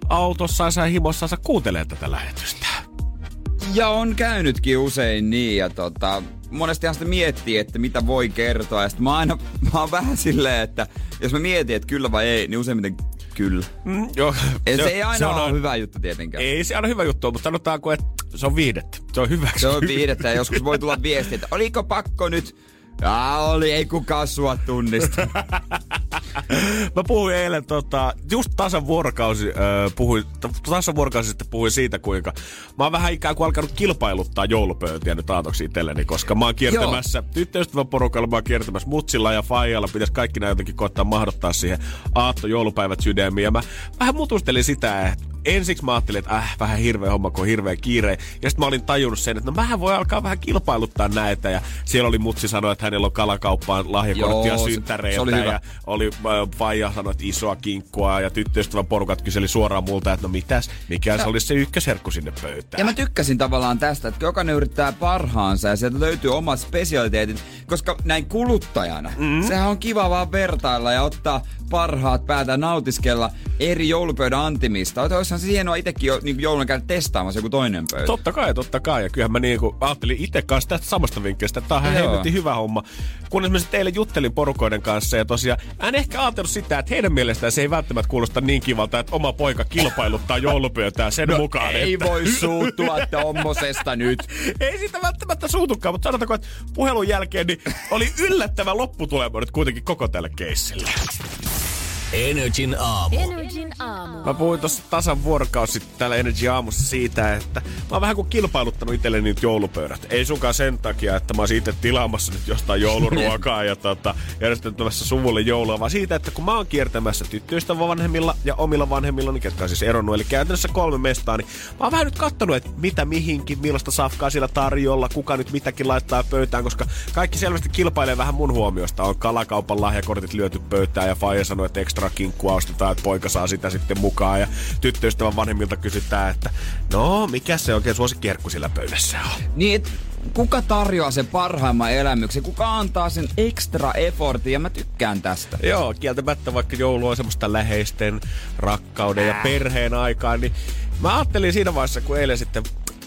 autossansa ja himossansa kuuntelee tätä lähetystä. Ja on käynytkin usein niin, ja tota, monestihan sitä miettii, että mitä voi kertoa. Ja sit mä, aina, mä oon vähän silleen, että jos mä mietin, että kyllä vai ei, niin useimmiten kyllä. Mm, joo, Ja se, se ei aina on, ole hyvä juttu tietenkään. Ei se aina hyvä juttu, mutta sanotaanko, että se on viihdettä. Se on hyväksi. Se on viidettä ja joskus voi tulla viesti, että oliko pakko nyt? Ja oli, ei kukaan sua tunnista. Mä puhuin eilen tota, just tasan vuorokausi, äh, puhuin, tasan vuorokausi sitten puhuin siitä, kuinka mä oon vähän ikään kuin alkanut kilpailuttaa joulupöytiä nyt aatoksi itselleni, koska mä oon kiertämässä tyttöystävän porukalla, mä oon kiertämässä mutsilla ja faijalla, pitäisi kaikki nämä jotenkin koittaa mahdottaa siihen aatto joulupäivät sydämiin. Ja mä vähän mutustelin sitä, että ensiksi mä ajattelin, että äh, vähän hirveä homma, kun on hirveä kiire. Ja sitten mä olin tajunnut sen, että no mähän voi alkaa vähän kilpailuttaa näitä. Ja siellä oli mutsi sanoi, että hänellä on kalakauppaan lahjakorttia synttäreiltä. oli hyvä. ja oli äh, Faija sanoi, että isoa kinkkua. Ja tyttöystävän porukat kyseli suoraan multa, että no mitäs, mikä se olisi se ykkösherkku sinne pöytään. Ja mä tykkäsin tavallaan tästä, että jokainen yrittää parhaansa ja sieltä löytyy omat spesialiteetit, koska näin kuluttajana, mm-hmm. sehän on kiva vaan vertailla ja ottaa parhaat päätä nautiskella eri joulupöydän antimista. Olisihan se hienoa itsekin jo, niin joulun käydä testaamassa joku toinen pöytä. Totta kai, totta kai. Ja kyllähän mä niinku ajattelin itse kanssa tästä samasta vinkkelistä, että tää on ihan helvetin hyvä homma. Kun esimerkiksi teille juttelin porukoiden kanssa ja tosiaan, en ehkä ajatellut sitä, että heidän mielestään se ei välttämättä kuulosta niin kivalta, että oma poika kilpailuttaa joulupöytää sen mukaan. No Ei että... voi suuttua tommosesta nyt. Ei siitä välttämättä suutukaan, mutta sanotaanko, että puhelun jälkeen niin oli yllättävä lopputulema nyt kuitenkin koko tälle keissille. Energin aamu. Energin aamu. Mä puhuin tuossa tasan vuorokausi sitten täällä Energy Aamussa siitä, että mä oon vähän kuin kilpailuttanut itselleni nyt joulupöydät. Ei sunkaan sen takia, että mä oon siitä tilaamassa nyt jostain jouluruokaa ja tota, järjestämässä suvulle joulua, vaan siitä, että kun mä oon kiertämässä tyttöystävän vanhemmilla ja omilla vanhemmilla, niin ketkä on siis eronnut, eli käytännössä kolme mestaa, niin mä oon vähän nyt kattonut, että mitä mihinkin, millaista safkaa siellä tarjolla, kuka nyt mitäkin laittaa pöytään, koska kaikki selvästi kilpailee vähän mun huomiosta. On kalakaupan lahjakortit lyöty pöytään ja Faija sanoi, että ekstra kinkkua ostetaan, että poika saa sitä sitten mukaan. Ja tyttöystävän vanhemmilta kysytään, että no, mikä se oikein suosikkiherkku sillä pöydässä on? Niin, et kuka tarjoaa sen parhaimman elämyksen? Kuka antaa sen extra effortin? Ja mä tykkään tästä. Joo, kieltämättä vaikka joulu on semmoista läheisten, rakkauden ja perheen aikaa, niin mä ajattelin siinä vaiheessa, kun eilen sitten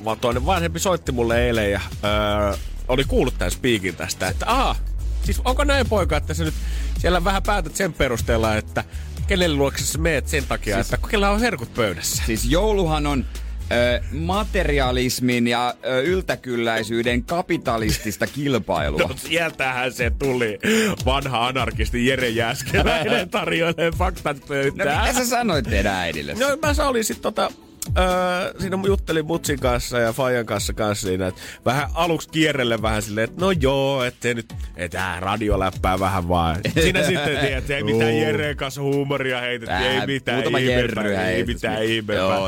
vaan toinen vanhempi soitti mulle eilen ja öö, oli kuullut tämän speakin tästä, että aha, siis onko näin poika, että sä nyt siellä vähän päätät sen perusteella, että kenelle luokse sä meet sen takia, siis, että kellä on herkut pöydässä. Siis jouluhan on ö, materialismin ja ö, yltäkylläisyyden kapitalistista kilpailua. No sieltähän se tuli. Vanha anarkisti Jere Jääskeläinen tarjoilee faktat No pöytään. mitä sä sanoit teidän äidille? No mä olin sit tota, öö, siinä juttelin Mutsin kanssa ja Fajan kanssa kanssa siinä, että vähän aluksi kierrelle vähän silleen, että no joo, että nyt, että radioläppää vähän vaan. Siinä sitten tiedät, että ei mitään. Jereen kanssa huumoria heitetty, ei mitään ihmeempää, ei mitään ihmeempää.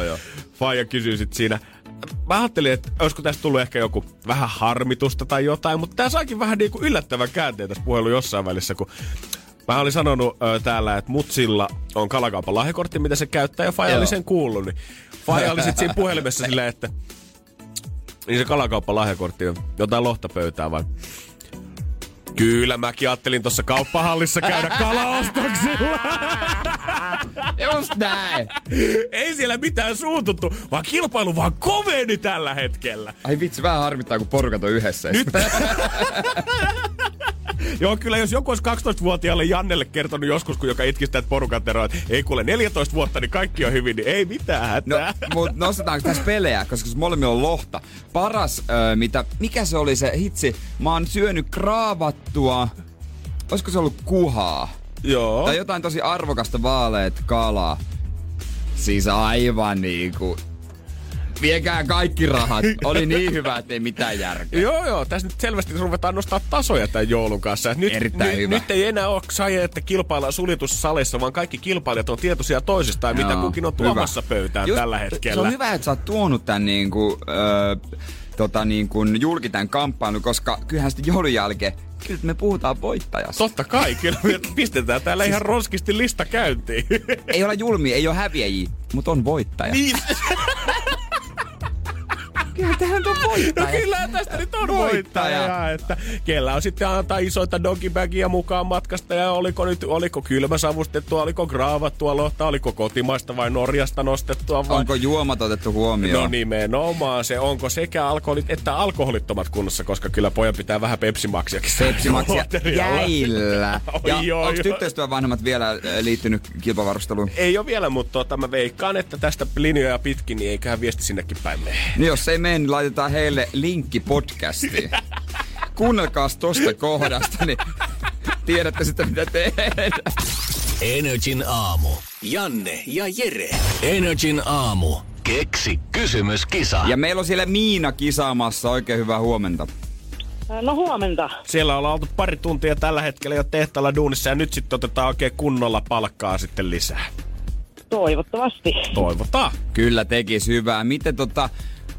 Faija kysyi sit siinä, mä ajattelin, että olisiko tästä tullut ehkä joku vähän harmitusta tai jotain, mutta tää saakin vähän niinku yllättävän käänteen tässä puhelu jossain välissä, kun Mä olin sanonut ö, täällä, että Mutsilla on kalakaupan lahjakortti, mitä se käyttää, ja Faija oli sen kuullut. Niin Faija oli sitten siinä puhelimessa silleen, että niin se kalakauppa lahjakortti on jotain lohtapöytää vai? Kyllä, mäkin ajattelin tuossa kauppahallissa käydä kalaostoksilla. Just näin. Ei siellä mitään suututtu, vaan kilpailu vaan koveni tällä hetkellä. Ai vitsi, vähän harmittaa, kun porukat on yhdessä. Nyt. Joo, kyllä jos joku olisi 12-vuotiaalle Jannelle kertonut joskus, kun joka itki sitä, että porukat eroa, että ei kuule 14 vuotta, niin kaikki on hyvin, niin ei mitään No, hätää. mut nostetaanko tässä pelejä, koska se molemmilla on lohta. Paras, öö, mitä, mikä se oli se hitsi? Mä oon syönyt kraavattua, olisiko se ollut kuhaa? Joo. Tai jotain tosi arvokasta vaaleet kalaa. Siis aivan niinku... Viekää kaikki rahat. Oli niin hyvä, ettei mitään järkeä. Joo, joo. Tässä nyt selvästi ruvetaan nostaa tasoja tämän joulun kanssa. Nyt, Erittäin nyt, hyvä. nyt ei enää ole saje, että kilpaillaan suljetussa salissa, vaan kaikki kilpailijat on tietoisia toisistaan, mitä Joo, kukin on hyvä. tuomassa pöytään Just- tällä Se hetkellä. on hyvä, että sä oot tuonut tän niinku, öö, tota niinku, julki tän kamppailun, koska kyllähän sitten joulun jälkeen, kyllä me puhutaan voittajasta. Totta kai, kyllä me pistetään täällä ihan roskisti lista käyntiin. Ei ole julmia, ei ole häviäjiä, mutta on voittaja. niin, Kyllä tähän on no voittaja. kyllä tästä nyt on Voittaja. voittaja. Että kellä on sitten antaa isoita dogibagia mukaan matkasta ja oliko nyt, oliko kylmäsavustettua, oliko graavattua lohta, oliko kotimaista vai Norjasta nostettua vai... Onko juomat otettu huomioon? No nimenomaan se, onko sekä alkoholit että alkoholittomat kunnossa, koska kyllä pojan pitää vähän pepsimaksiakin Pepsimaksia jäillä. Ja oi, onko oi. tyttöystävän vanhemmat vielä äh, liittynyt kilpavarusteluun? Ei ole vielä, mutta tota, mä veikkaan, että tästä linjoja pitkin, niin eiköhän viesti sinnekin päin mene. Niin jos ei niin laitetaan heille linkki podcastiin. Kuunnelkaas tosta kohdasta, niin tiedätte sitten mitä tehdään. Energin aamu. Janne ja Jere. Energin aamu. Keksi kysymyskisa. Ja meillä on siellä Miina kisaamassa. Oikein hyvää huomenta. No huomenta. Siellä ollaan oltu pari tuntia tällä hetkellä jo tehtaalla duunissa ja nyt sitten otetaan oikein kunnolla palkkaa sitten lisää. Toivottavasti. Toivotaan. Kyllä tekis hyvää. Miten tota,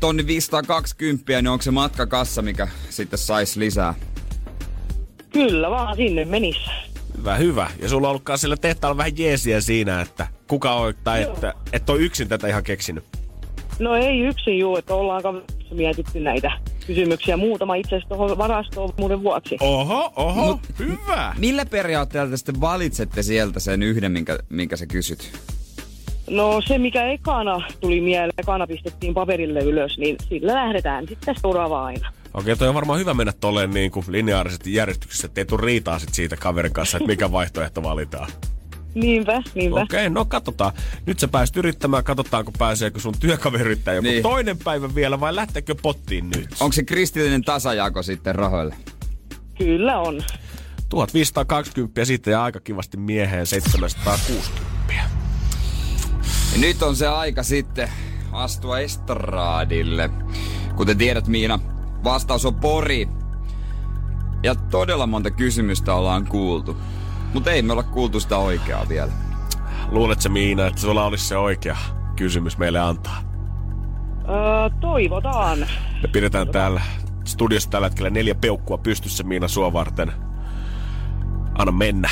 tonni 520, niin onko se matkakassa, mikä sitten sais lisää? Kyllä vaan sinne menis. Hyvä, hyvä. Ja sulla on ollutkaan siellä tehtaalla vähän jeesiä siinä, että kuka on, tai että et ole yksin tätä ihan keksinyt. No ei yksin juu, että ollaan kaverissa mietitty näitä kysymyksiä. Muutama itse asiassa tuohon varastoon muuten vuoksi. Oho, oho, Mut, hyvä. Millä periaatteella te sitten valitsette sieltä sen yhden, minkä, minkä sä kysyt? No se, mikä ekana tuli mieleen, ekana pistettiin paperille ylös, niin sillä lähdetään sitten seuraava aina. Okei, toi on varmaan hyvä mennä tolleen niin kuin lineaarisesti järjestyksessä, ettei tule riitaa sit siitä kaverin kanssa, että mikä vaihtoehto valitaan. Niinpä, niinpä. Okei, no katsotaan. Nyt sä pääsit yrittämään, katsotaan kun pääseekö sun työkaveri yrittää joku niin. toinen päivä vielä vai lähteekö pottiin nyt? Onko se kristillinen tasajako sitten rahoille? Kyllä on. 1520 sitten ja aika kivasti mieheen 760. Ja nyt on se aika sitten astua estraadille. Kuten tiedät Miina, vastaus on Pori. Ja todella monta kysymystä ollaan kuultu. Mutta ei me olla kuultu sitä oikeaa vielä. Luuletko Miina, että sulla olisi se oikea kysymys meille antaa? Öö, toivotaan. Me pidetään täällä studiossa tällä hetkellä neljä peukkua pystyssä Miina sua varten. Anna mennä.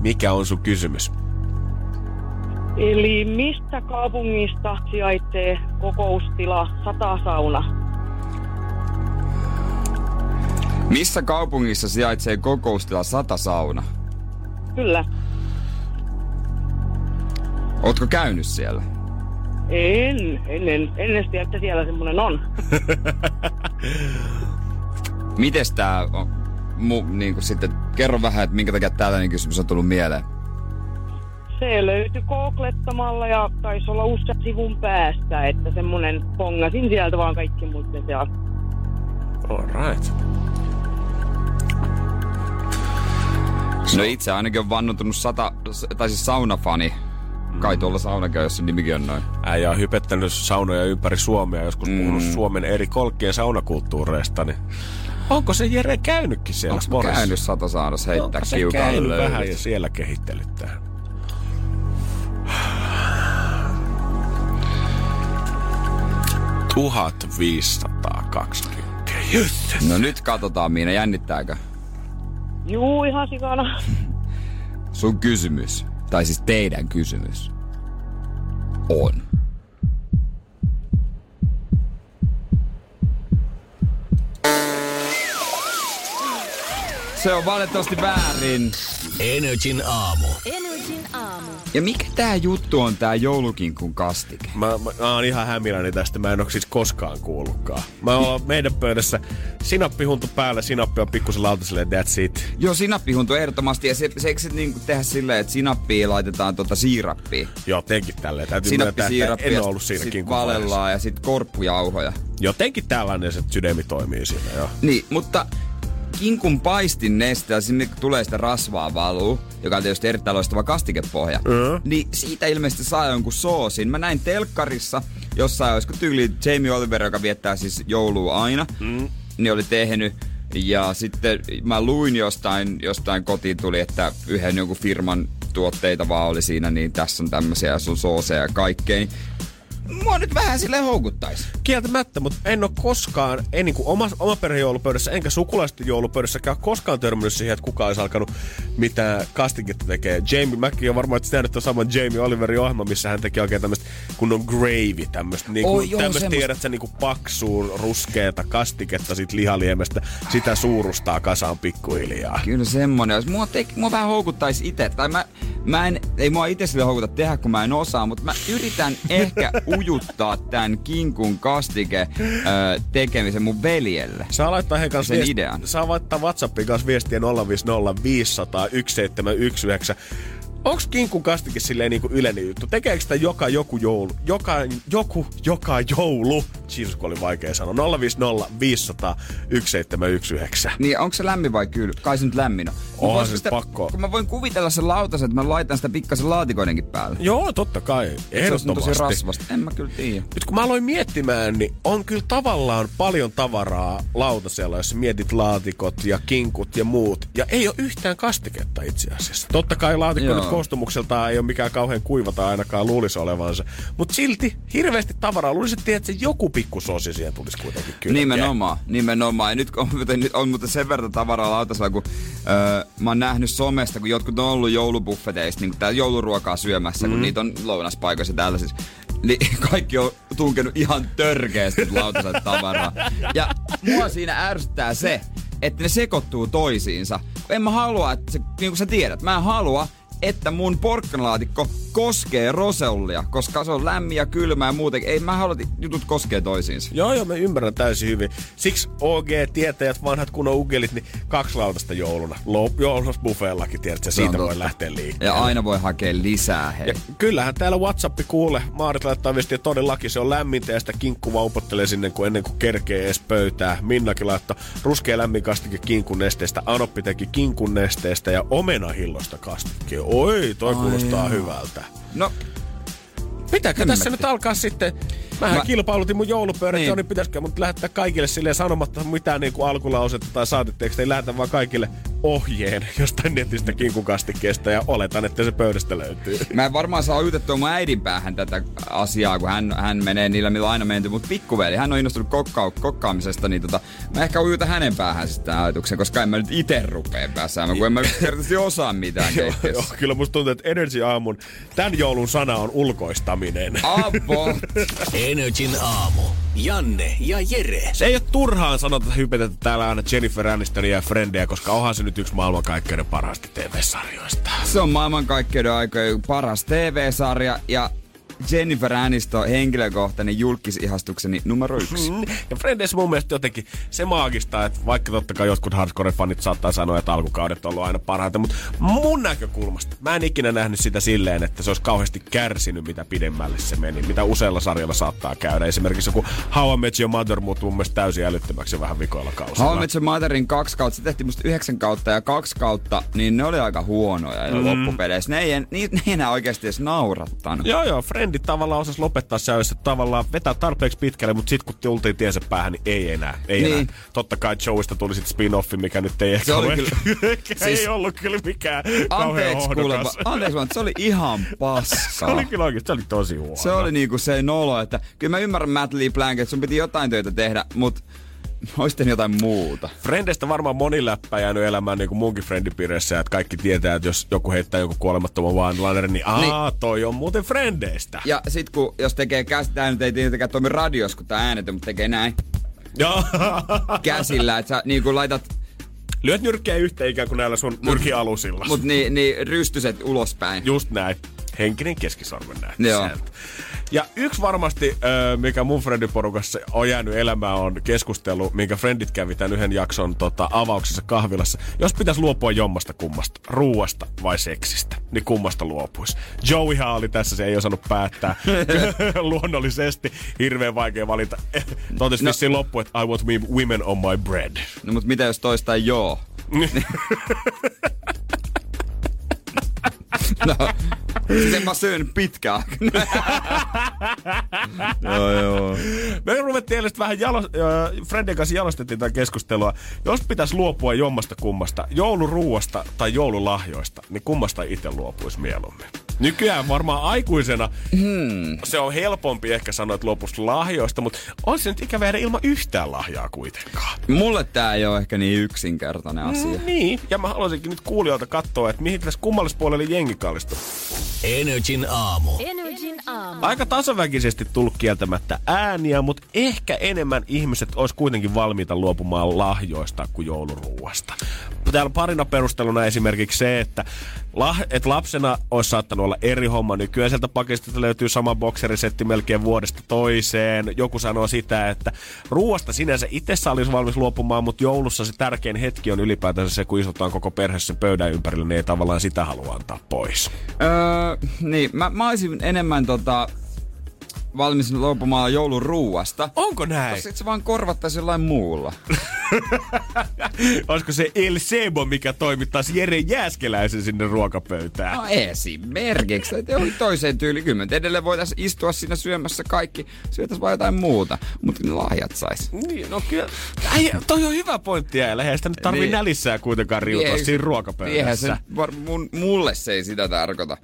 Mikä on sun kysymys? Eli mistä kaupungista sijaitsee kokoustila Satasauna? Missä kaupungissa sijaitsee kokoustila Satasauna? Kyllä. Ootko käynyt siellä? En, en, en, en edes tiedä, että siellä semmonen on. Mites tää on, mu, niin kuin sitten, kerro vähän, että minkä takia tällainen kysymys on tullut mieleen. Se löytyi googlettamalla ja taisi olla usean sivun päästä, että semmonen pongasin sieltä vaan kaikki muiden siellä. Alright. No itse ainakin on vannotunut sata, tai siis saunafani. Kai tuolla saunakäyössä nimikin on noin. Äijä on hypettänyt saunoja ympäri Suomea, joskus mm. puhunut Suomen eri kolkkien saunakulttuureista, niin Onko se Jere käynytkin siellä Onko käynyt satasaarassa heittää kiukaan vähän ja siellä kehittelyttää? 1520. No nyt katsotaan, Miina, jännittääkö? Juu, ihan sikana. Sun kysymys, tai siis teidän kysymys, on. Se on valitettavasti väärin. Energin aamu. Energin aamu. Ja mikä tää juttu on tää joulukinkun kastike? Mä, mä, mä oon ihan hämilläni tästä, mä en oo siis koskaan kuullutkaan. Mä oon meidän pöydässä sinappihuntu päällä, sinappi on pikkusen lautaselle, that's it. Joo, sinappihuntu ehdottomasti. Ja se, se eikö se niinku tehdä silleen, että sinappia laitetaan tota siirappia? Jotenkin tälleen. Täytyy Sinappi, siirappi en ollut siinä sit valellaan ja sitten korppujauhoja. Jotenkin tällainen se sydämi toimii siinä, joo. Niin, mutta kinkun paistin neste ja sinne tulee sitä rasvaa valuu, joka on tietysti erittäin loistava kastikepohja, mm. niin siitä ilmeisesti saa jonkun soosin. Mä näin telkkarissa, jossain olisiko tyyli Jamie Oliver, joka viettää siis joulua aina, mm. niin oli tehnyt ja sitten mä luin jostain, jostain kotiin tuli, että yhden jonkun firman tuotteita vaan oli siinä, niin tässä on tämmöisiä sun sooseja ja kaikkea. Niin mua nyt vähän sille houkuttaisi. Kieltämättä, mutta en ole koskaan, en niin kuin oma, oma perheen joulupöydässä, enkä sukulaisten joulupöydässäkään koskaan törmännyt siihen, että kukaan olisi alkanut mitä kastiketta tekee. Jamie Mäkki on varmaan, että nähnyt tuon saman Jamie Oliverin ohjelma, missä hän teki oikein tämmöistä kunnon gravy, tämmöistä niin kuin, oh, tämmöistä tiedät sä niin kuin paksuu, ruskeata kastiketta sit lihaliemestä, sitä suurustaa kasaan pikkuhiljaa. Kyllä semmonen, jos mua, te, mua vähän houkuttaisi itse, tai mä, mä en, ei mua itse sille houkuta tehdä, kun mä en osaa, mutta mä yritän ehkä ujuttaa tämän kinkun kastike öö, tekemisen mun veljelle. Saa laittaa he kanssa viest... idean. Saa laittaa WhatsAppin kanssa viestiä 050 500 1719. Onko kinkun kastike silleen niinku yleinen juttu? Tekeekö sitä joka joku joulu? Joka, joku, joka joulu? Jesus, kun oli vaikea sanoa. 050 500 1719. Niin, onko se lämmin vai kyllä? Kai se nyt lämmin on. Onhan se sitä, pakko. Kun mä voin kuvitella sen lautasen, että mä laitan sitä pikkasen laatikoidenkin päälle. Joo, totta kai. Ehdottomasti. Se on tosi rasvasta. En mä kyllä tiedä. Nyt kun mä aloin miettimään, niin on kyllä tavallaan paljon tavaraa lautasella, jos mietit laatikot ja kinkut ja muut. Ja ei ole yhtään kastiketta itse asiassa. Totta kai laatikko nyt koostumukseltaan ei ole mikään kauhean kuivata ainakaan luulisi olevansa. Mutta silti hirveästi tavaraa. Luulisin, että se joku pikkusosi siihen tulisi kuitenkin kyllä. Nimenomaan, nimenomaan. Ja nyt on, nyt on mutta sen verran tavaraa lautasella, kun öö, mä oon nähnyt somesta, kun jotkut on ollut joulubuffeteista, niin täällä jouluruokaa syömässä, mm. kun niitä on lounaspaikoissa tällaisissa niin kaikki on tunkenut ihan törkeästi lautaset tavaraa. Ja mua siinä ärsyttää se, että ne sekoittuu toisiinsa. En mä halua, että se, niin kuin sä tiedät, mä en halua, että mun porkkanalaatikko koskee rosellia, koska se on lämmin ja kylmä ja muuten. Ei mä halua, että jutut koskee toisiinsa. Joo, joo, mä ymmärrän täysin hyvin. Siksi OG-tietäjät, vanhat kunnon ugelit, niin kaksi lautasta jouluna. Joulunas buffeellakin, tiedätkö, siitä voi lähteä liikkeelle. Ja aina voi hakea lisää, hei. Ja kyllähän täällä WhatsApp kuule, Maarit laittaa viestiä todellakin, se on lämmintä ja sitä kinkku upottelee sinne, kun ennen kuin kerkee edes pöytää. Minnakin laittoi ruskea lämmin kastike kinkun nesteestä, Anoppi teki kinkun nesteestä ja omenahillosta kastike. Oi, toi Ai kuulostaa jaa. hyvältä. No, Pitääkö tässä nyt alkaa sitten Mähän mä... kilpailutin mun joulupöydät, niin. niin pitäisikö mut lähettää kaikille sille sanomatta mitään niin kuin alkulausetta tai saatetekstejä. Ei lähetä vaan kaikille ohjeen jostain netistä kinkukastikkeesta ja oletan, että se pöydästä löytyy. Mä en varmaan saa yytettyä mun äidin päähän tätä asiaa, kun hän, hän menee niillä, millä aina menty, mutta pikkuveli, hän on innostunut kokka- kokkaamisesta, niin tota, mä ehkä yytä hänen päähän sitten ajatuksen, koska en mä nyt itse rupea päässään, kun en mä yksinkertaisesti osaa mitään joo, kyllä musta tuntuu, että Energy Aamun tämän joulun sana on ulkoistaminen. Avo! Energin aamu. Janne ja Jere. Se ei ole turhaan sanota hypetetä täällä aina Jennifer Anistonia ja Friendia, koska onhan se nyt yksi maailmankaikkeuden parhaista TV-sarjoista. Se on maailmankaikkeuden aikojen paras TV-sarja ja Jennifer Aniston henkilökohtainen julkisihastukseni numero yksi. Mm. Ja Friends mun mielestä jotenkin se maagista, että vaikka totta kai jotkut hardcore-fanit saattaa sanoa, että alkukaudet on ollut aina parhaita, mutta mun näkökulmasta mä en ikinä nähnyt sitä silleen, että se olisi kauheasti kärsinyt, mitä pidemmälle se meni, mitä useilla sarjalla saattaa käydä. Esimerkiksi joku How I Met Your Mother muuttui mun mielestä täysin älyttömäksi vähän vikoilla kausilla. How I Met Your Motherin kaksi kautta, se tehtiin musta yhdeksän kautta ja kaksi kautta, niin ne oli aika huonoja mm. loppupeleissä. Ne ei, ne, ne ei enää oikeasti edes naurattanut. Joo, joo, Friend Friendit tavallaan osas lopettaa se, että tavallaan vetää tarpeeksi pitkälle, mutta sitten kun tultiin tiensä päähän, niin ei enää. Ei niin. enää. Totta kai Joeista tuli sitten spin-offi, mikä nyt ei se oli kyllä, siis, ei ollut kyllä mikään anteeksi, kuule, anteeksi vaan, se oli ihan paska. se oli kyllä oikein, se oli tosi huono. Se oli niinku se nolo, että kyllä mä ymmärrän Matt Lee Blank, että sun piti jotain töitä tehdä, mutta Oisten jotain muuta. Frendestä varmaan moni läppä jäänyt elämään niin kuin munkin friendipiirissä, että kaikki tietää, että jos joku heittää joku kuolemattoman one niin aa, niin. toi on muuten Frendeistä. Ja sit kun, jos tekee käsi, tää nyt ei tietenkään toimi radios, kun tää äänetä, mutta tekee näin. Joo. Käsillä, että sä niin kuin laitat Lyöt nyrkkiä yhteen ikään kuin näillä sun nyrkialusilla. Mut niin, niin rystyset ulospäin. Just näin. Henkinen keskisormen näin. Joo. Sieltä. Ja yksi varmasti, mikä mun friendiporukassa on jäänyt elämään, on keskustelu, minkä friendit kävi tämän yhden jakson tota, avauksessa kahvilassa. Jos pitäisi luopua jommasta kummasta, ruuasta vai seksistä, niin kummasta luopuisi. Joeyhan oli tässä, se ei osannut päättää. Luonnollisesti hirveän vaikea valita. Totesi no. vissiin loppu, että I want women on my bread. No mutta mitä jos toista joo? no, sen mä syön pitkään. joo, joo. Me ruvettiin eilen vähän jalo, äh, Fredin kanssa jalostettiin tätä keskustelua. Jos pitäisi luopua jommasta kummasta, jouluruuasta tai joululahjoista, niin kummasta itse luopuisi mieluummin? Nykyään varmaan aikuisena hmm. se on helpompi ehkä sanoa, että lopusta lahjoista, mutta on se nyt ikävä jäädä ilman yhtään lahjaa kuitenkaan. Mulle tää ei ole ehkä niin yksinkertainen mm, asia. Mm, niin, ja mä haluaisinkin nyt kuulijoilta katsoa, että mihin tässä kummallispuolelle jengi kallistuu. Energin aamu. Energin aamu. Aika tasaväkisesti tullut kieltämättä ääniä, mutta ehkä enemmän ihmiset olisi kuitenkin valmiita luopumaan lahjoista kuin jouluruuasta. Täällä parina perusteluna esimerkiksi se, että lah, et lapsena olisi saattanut olla eri homma. Nykyään sieltä pakista löytyy sama bokserisetti melkein vuodesta toiseen. Joku sanoo sitä, että ruuasta sinänsä itse olisi valmis luopumaan, mutta joulussa se tärkein hetki on ylipäätänsä se, kun istutaan koko perhe sen pöydän ympärillä, niin ei tavallaan sitä halua antaa pois. Öö, niin, mä, mä olisin enemmän tota, valmis luopumaan joulun ruuasta. Onko näin? Koska se vaan korvattaisi jollain muulla. Olisiko se El Sebo, mikä toimittaisi Jere Jääskeläisen sinne ruokapöytään? No esimerkiksi. Oli toiseen tyyli. Kyllä edelleen voitaisiin istua siinä syömässä kaikki. Syötäisiin vaan jotain muuta. Mutta ne lahjat sais. Niin, no kyllä. Äi, toi on hyvä pointti äijällä. Eihän sitä nyt tarvii niin. nälissään kuitenkaan riutua niin, siinä ruokapöydässä. Se, var, mun, mulle se ei sitä tarkoita.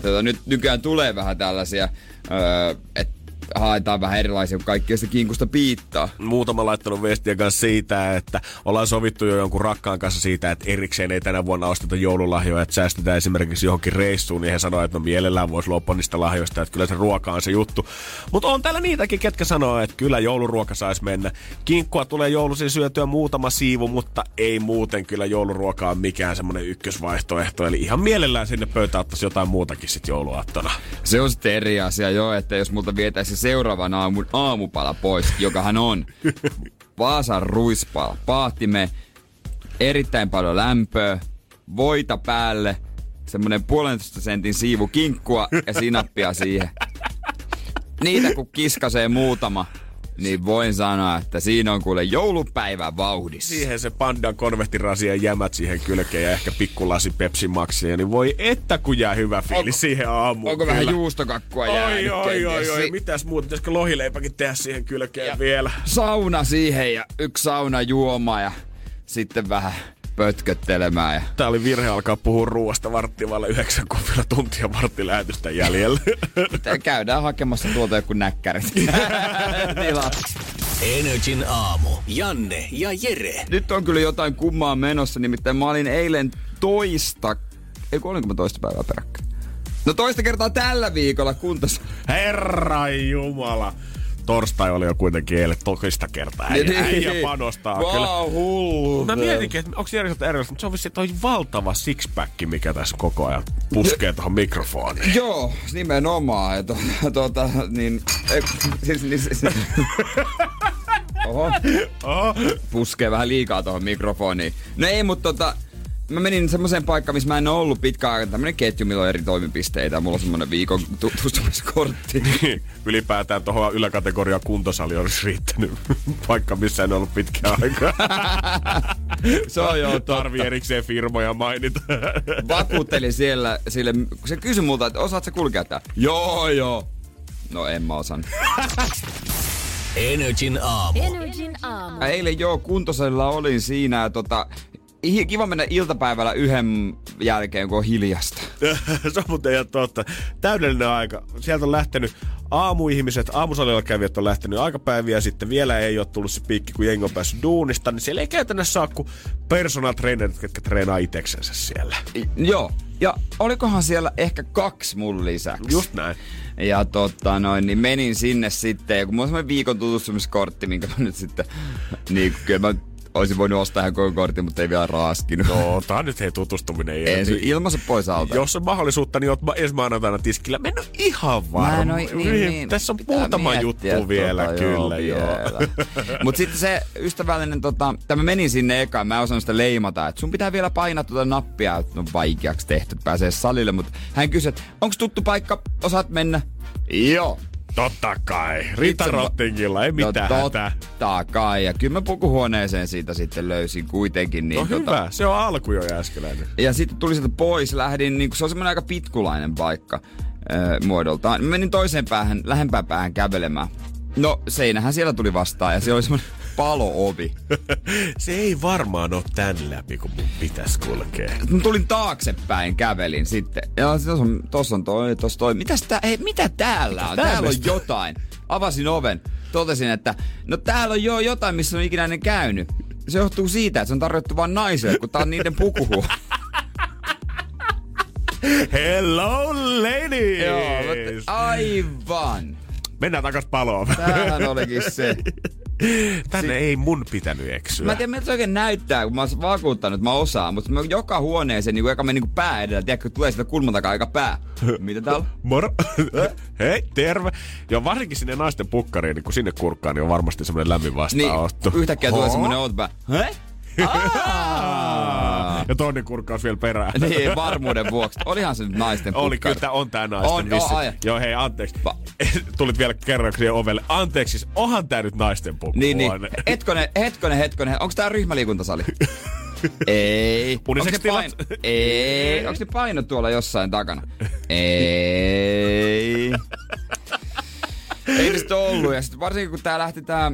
Tota, nyt nykyään tulee vähän tällaisia, öö, että haetaan vähän erilaisia, kun kaikki sitä kinkusta piittaa. Muutama laittanut viestiä kanssa siitä, että ollaan sovittu jo jonkun rakkaan kanssa siitä, että erikseen ei tänä vuonna osteta joululahjoja, että säästetään esimerkiksi johonkin reissuun, niin he sanoivat, että no mielellään voisi luopua niistä lahjoista, että kyllä se ruoka on se juttu. Mutta on täällä niitäkin, ketkä sanoo, että kyllä jouluruoka saisi mennä. Kinkkua tulee joulusin syötyä muutama siivu, mutta ei muuten kyllä jouluruoka on mikään semmoinen ykkösvaihtoehto. Eli ihan mielellään sinne pöytään ottaisi jotain muutakin sitten jouluaattona. Se on sitten eri asia jo, että jos multa vietäisi seuraavan aamun aamupala pois, joka hän on. Vaasan ruispala, paattime, erittäin paljon lämpöä, voita päälle, semmonen puolentoista sentin siivu kinkkua ja sinappia siihen. Niitä kun kiskasee muutama, niin voin sanoa, että siinä on kuule joulupäivä vauhdissa. Siihen se pandan konvehtirasian jämät siihen kylkeen ja ehkä pikkulasi Pepsi Maxia, niin voi että kun jää hyvä fiilis onko, siihen aamuun. Onko kyllä. vähän juustokakkua jäänyt oi, oi, oi, oi, mitäs muuta, pitäisikö lohileipäkin tehdä siihen kylkeen ja vielä? Sauna siihen ja yksi sauna juoma ja sitten vähän pötköttelemään. Ja... Tää oli virhe alkaa puhua ruoasta varttivalle yhdeksän, kun vielä tuntia varttilähetystä jäljellä. Käydään hakemassa tuolta joku näkkärit. Energin aamu. Janne ja Jere. Nyt on kyllä jotain kummaa menossa, nimittäin mä olin eilen toista, ei olinko mä toista päivää peräkkäin? No toista kertaa tällä viikolla kuntos. Herra Jumala torstai oli jo kuitenkin eilen toista kertaa. Äijä, niin. äijä panostaa wow, kyllä. hullu. Mä mietinkin, että onko järjestelmä erilaista, mutta se on vissi toi valtava sixpack, mikä tässä koko ajan puskee tuohon mikrofoniin. Joo, nimenomaan. Ja tuota, tuota, niin, siis, niin, siis, Oho. Oho. Puskee vähän liikaa tuohon mikrofoniin. No ei, mutta tota, mä menin semmoiseen paikkaan, missä mä en ole ollut pitkään aikaa. Tämmönen ketju, millä on eri toimipisteitä. Mulla on semmonen viikon tutustumiskortti. Ylipäätään tuohon yläkategoriaan kuntosali olisi riittänyt paikka, missä en ollut pitkään aikaa. Se on joo Tarvii erikseen firmoja mainita. Vakuuttelin siellä, sille, kun se kysyi multa, että osaat sä kulkea tää? Joo, joo. No en mä osan. Energin aamu. Energin aamu. Eilen joo, kuntosalilla olin siinä ja tota, kiva mennä iltapäivällä yhden jälkeen, kun on hiljasta. se on muuten ihan totta. Täydellinen aika. Sieltä on lähtenyt aamuihmiset, aamusalilla kävijät on lähtenyt aikapäiviä sitten. Vielä ei ole tullut se piikki, kun jengi on päässyt duunista. Niin siellä ei käytännössä saa kuin personal trainerit, jotka treenaa iteksensä siellä. I, joo. Ja olikohan siellä ehkä kaksi mun lisäksi. Just näin. Ja tota noin, niin menin sinne sitten, ja kun mulla on semmoinen viikon tutustumiskortti, minkä mä nyt sitten, niin kyllä mä Olisin voinut ostaa ihan koko kortin, mutta ei vielä raaskinut. No, tää on nyt hei tutustuminen. Ensin ilmassa pois alta. Jos on mahdollisuutta, niin oot ensi maanantaina tiskillä. Mä en ole ihan varma. Mä niin, niin, niin, Tässä on muutama juttu vielä, tota, kyllä joo. Mutta sitten se ystävällinen, tota, tämä meni sinne eka, mä osannut sitä leimata, että sun pitää vielä painaa tuota nappia, että on vaikeaksi tehty, pääsee salille, mutta hän kysyi, että onko tuttu paikka, osaat mennä? Joo. Totta kai. Rita Rottingilla, ei mitään no, totta kai. Ja kyllä mä pukuhuoneeseen siitä sitten löysin kuitenkin. Niin, no tota... hyvä, se on alku jo äskeläinen. Ja sitten tuli sieltä pois, lähdin, niin se on semmoinen aika pitkulainen paikka äh, muodoltaan. Menin toiseen päähän, lähempään päähän kävelemään. No seinähän siellä tuli vastaan ja se oli semmoinen paloovi. se ei varmaan ole tän läpi, kun mun pitäisi kulkea. Mä tulin taaksepäin, kävelin sitten. Ja tossa on, tossa on toi, tossa toi. Mitäs tää, hei, mitä täällä on? Täällä on jotain. Avasin oven. Totesin, että no täällä on jo jotain, missä on ikinä käynyt. Se johtuu siitä, että se on tarjottu vain naisille, kun tää on niiden pukuhu. Hello ladies! Joo, aivan. Mennään takas paloon. Tämähän olikin se. Tänne si- ei mun pitänyt eksyä. Mä en tiedä, miltä se oikein näyttää, kun mä oon vakuuttanut, että mä osaan. Mutta mä joka huoneeseen, niin joka meni niin pää edellä, tiedätkö, tulee sitä kulman takaa aika pää. Mitä täällä Moro. Hei, terve. Ja varsinkin sinne naisten pukkariin, niin kun sinne kurkkaan, niin on varmasti semmoinen lämmin vastaanotto. Niin, yhtäkkiä tulee semmoinen outpää. Hei? Ja toinen kurkkaus vielä perään. niin, varmuuden vuoksi. Olihan se nyt naisten Oli, kyllä on tää naisten on, vissi. Oh, Joo, hei, anteeksi. Va- Tulit vielä kerran ovelle. Anteeksi, siis onhan tää nyt naisten pukku. Niin, niin. Hetkonen, hetkonen, hetkonen. Onko tää ryhmäliikuntasali? Ei. Onko paino? Ei. Onko ne paino tuolla jossain takana? Ei. Ei niistä ollut. Ja sitten varsinkin kun tää lähti tää,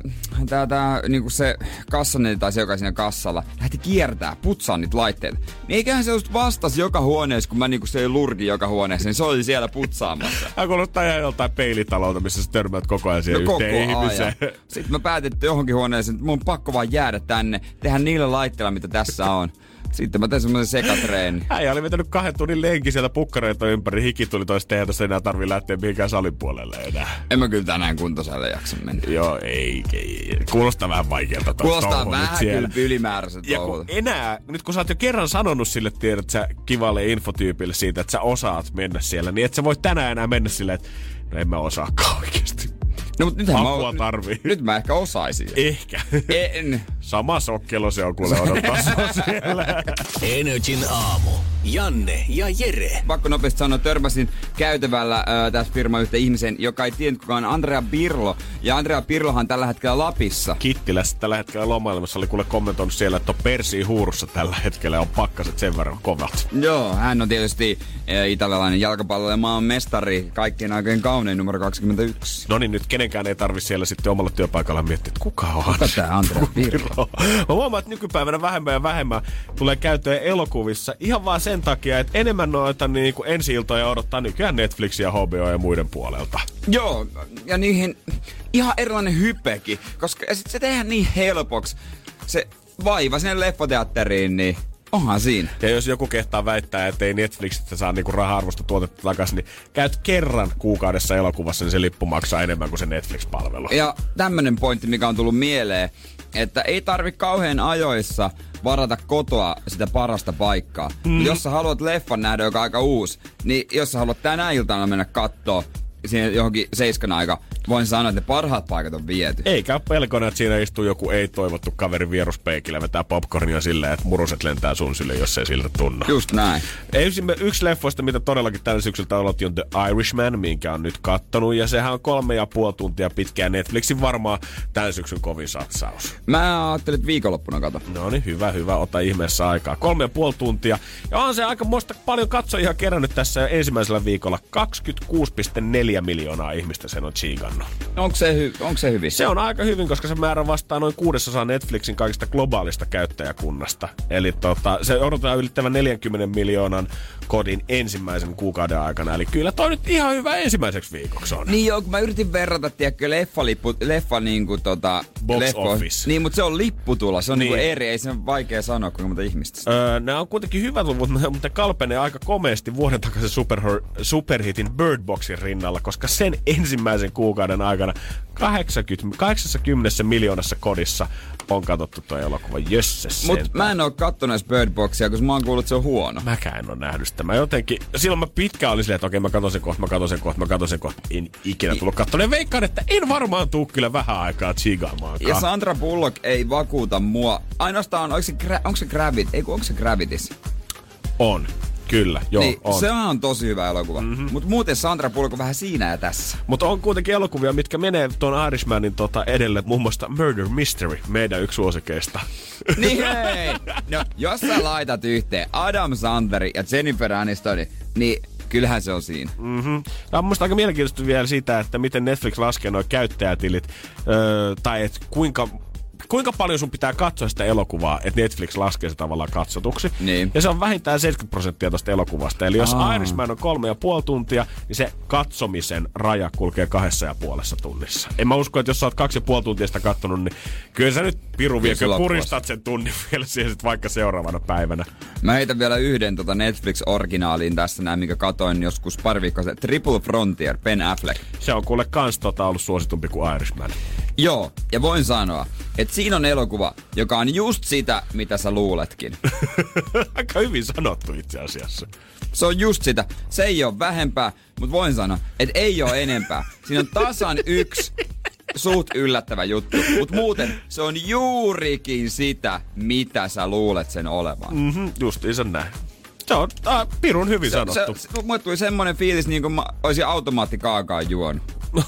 tää, tää niinku se kassani tai se, joka siinä kassalla, lähti kiertää, putsaa niitä laitteita. Niin eiköhän se just vastas joka huoneessa, kun mä niinku se lurki joka huoneessa, niin se oli siellä putsaamassa. Hän kuulostaa ihan joltain peilitalolta, missä sä törmäät koko ajan siihen No koko yhteen ajan. ihmiseen. Sitten mä päätin, että johonkin huoneeseen, että mun on pakko vaan jäädä tänne, tehdä niillä laitteilla, mitä tässä on. Sitten mä tein semmoisen sekatreeni. Äijä oli vetänyt kahden tunnin lenki sieltä pukkareita ympäri. Hiki tuli toista tehdä, ei enää tarvi lähteä mihinkään salin puolelle enää. En mä kyllä tänään kuntosalle jaksa mennä. Joo, ei, ei. Kuulostaa vähän vaikealta. Kuulostaa nyt vähän kyllä ylimääräiset Ja kun enää, nyt kun sä oot jo kerran sanonut sille, tiedät sä, kivalle infotyypille siitä, että sä osaat mennä siellä, niin et sä voi tänään enää mennä silleen, että no en mä osaakaan oikeesti. No mut nythän mä, Apua oon- tarvii. nyt mä ehkä osaisin. Ehkä. En. Sama sokkelo se on, kuule odottaa siellä. Energin aamu. Janne ja Jere. Pakko nopeasti sanoa, törmäsin käytävällä äh, tässä firma yhtä ihmisen, joka ei tiennyt kuka on Andrea Pirlo. Ja Andrea Pirlohan tällä hetkellä Lapissa. Kittilässä tällä hetkellä lomailemassa oli kuule kommentoinut siellä, että on persi huurussa tällä hetkellä ja on pakkaset sen verran kovat. Joo, hän on tietysti äh, italialainen jalkapallo ja maan mestari, kaikkien aikojen kaunein numero 21. No niin, nyt kenenkään ei tarvi siellä sitten omalla työpaikalla miettiä, että kuka on. Kuka tää Andrea Pirlo? Mä huomaan, että nykypäivänä vähemmän ja vähemmän tulee käyttöön elokuvissa ihan vaan sen takia, että enemmän noita niin kuin ensi-iltoja odottaa nykyään Netflixia, HBO ja muiden puolelta. Joo, ja niihin ihan erilainen hypekin, koska ja sit se tehdään niin helpoksi. Se vaiva sinne leffoteatteriin, niin onhan siinä. Ja jos joku kehtaa väittää, että ei Netflixistä saa niinku raha-arvosta tuotetta takaisin, niin käyt kerran kuukaudessa elokuvassa, niin se lippu maksaa enemmän kuin se Netflix-palvelu. Ja tämmönen pointti, mikä on tullut mieleen, että ei tarvi kauhean ajoissa varata kotoa sitä parasta paikkaa. Mm. Jos sä haluat leffan nähdä, joka on aika uusi, niin jos sä haluat tänä iltana mennä kattoo siihen johonkin seiskan aika, voin sanoa, että ne parhaat paikat on viety. Eikä ole pelkona, että siinä istuu joku ei-toivottu kaveri vieruspeikillä, vetää popcornia silleen, että muruset lentää sun sille, jos ei siltä tunnu. Just näin. Yksi leffoista, mitä todellakin tällä syksyltä aloitti, on The Irishman, minkä on nyt kattonut. Ja sehän on kolme ja puoli tuntia pitkään Netflixin varmaan tämän syksyn kovin satsaus. Mä ajattelin, että viikonloppuna kato. No niin, hyvä, hyvä. Ota ihmeessä aikaa. Kolme ja puoli tuntia. Ja on se aika muista paljon katsojia kerännyt tässä ensimmäisellä viikolla. 26,4 miljoonaa ihmistä sen on chiikannut. Onko se, hy- onko se hyvin? Se on aika hyvin, koska se määrä vastaa noin kuudesosaa Netflixin kaikista globaalista käyttäjäkunnasta. Eli tota, se odotetaan ylittävän 40 miljoonan kodin ensimmäisen kuukauden aikana. Eli kyllä toi nyt ihan hyvä ensimmäiseksi viikoksi on. Niin joo, kun mä yritin verrata, tiedätkö, leffalippu, leffa niinku tota... Box leffo, office. Niin, mutta se on lipputulo, se on niin. Niin. niinku eri, ei se vaikea sanoa, kuinka monta ihmistä. Öö, nämä on kuitenkin hyvät luvut, mutta ne kalpenee aika komeasti vuoden takaisin super, superhitin Bird Boxin rinnalla, koska sen ensimmäisen kuukauden aikana 80, 80 miljoonassa kodissa on katsottu tuo elokuva. Jösses Mut mä en oo kattonut Bird Boxia, koska mä oon kuullut, että se on huono. Mäkään en ole nähnyt sitä. Mä jotenkin, silloin mä pitkään olin silleen, että okei mä katon sen kohta, mä katon sen kohta, mä katon sen kohta. En ikinä tullut katsomaan. Veikkaan, että en varmaan tuu kyllä vähän aikaa chigaamaankaan. Ja Sandra Bullock ei vakuuta mua. Ainoastaan, onko se, gra- onko se Gravit? Ei onko se Gravitis? On. Kyllä, joo, niin, on. se on tosi hyvä elokuva. Mm-hmm. Mutta muuten Sandra Bullock vähän siinä ja tässä. Mutta on kuitenkin elokuvia, mitkä menee tuon Irishmanin tota edelle. Muun muassa Murder Mystery, meidän yksi suosikeista. Niin hei! No, jos sä laitat yhteen Adam Sandleri ja Jennifer Anistoni, niin kyllähän se on siinä. Mm-hmm. Tämä on musta aika mielenkiintoista vielä sitä, että miten Netflix laskee nuo käyttäjätilit, öö, tai että kuinka kuinka paljon sun pitää katsoa sitä elokuvaa, että Netflix laskee se tavallaan katsotuksi. Niin. Ja se on vähintään 70 prosenttia tuosta elokuvasta. Eli jos Aa. Irishman on kolme ja puoli tuntia, niin se katsomisen raja kulkee kahdessa ja puolessa tunnissa. En mä usko, että jos sä oot kaksi ja puoli tuntia sitä kattonut, niin kyllä sä nyt piru kyllä loppuun puristat sen tunnin vielä siihen sit vaikka seuraavana päivänä. Mä heitän vielä yhden tota Netflix-originaaliin tässä näin, mikä katoin joskus pari viikkoa. Triple Frontier, Ben Affleck. Se on kuule kans tota ollut suositumpi kuin Irishman. Joo, ja voin sanoa, että siinä on elokuva, joka on just sitä, mitä sä luuletkin. Aika hyvin sanottu itse asiassa. Se on just sitä. Se ei ole vähempää, mutta voin sanoa, että ei ole enempää. Siinä on tasan yksi suht yllättävä juttu, mutta muuten se on juurikin sitä, mitä sä luulet sen olevan. Mhm, justiinsa näin. Se on äh, pirun hyvin Se, sanottu. se, se, mulle tuli semmonen fiilis, niin kuin mä olisin automaattikaakaan juonut.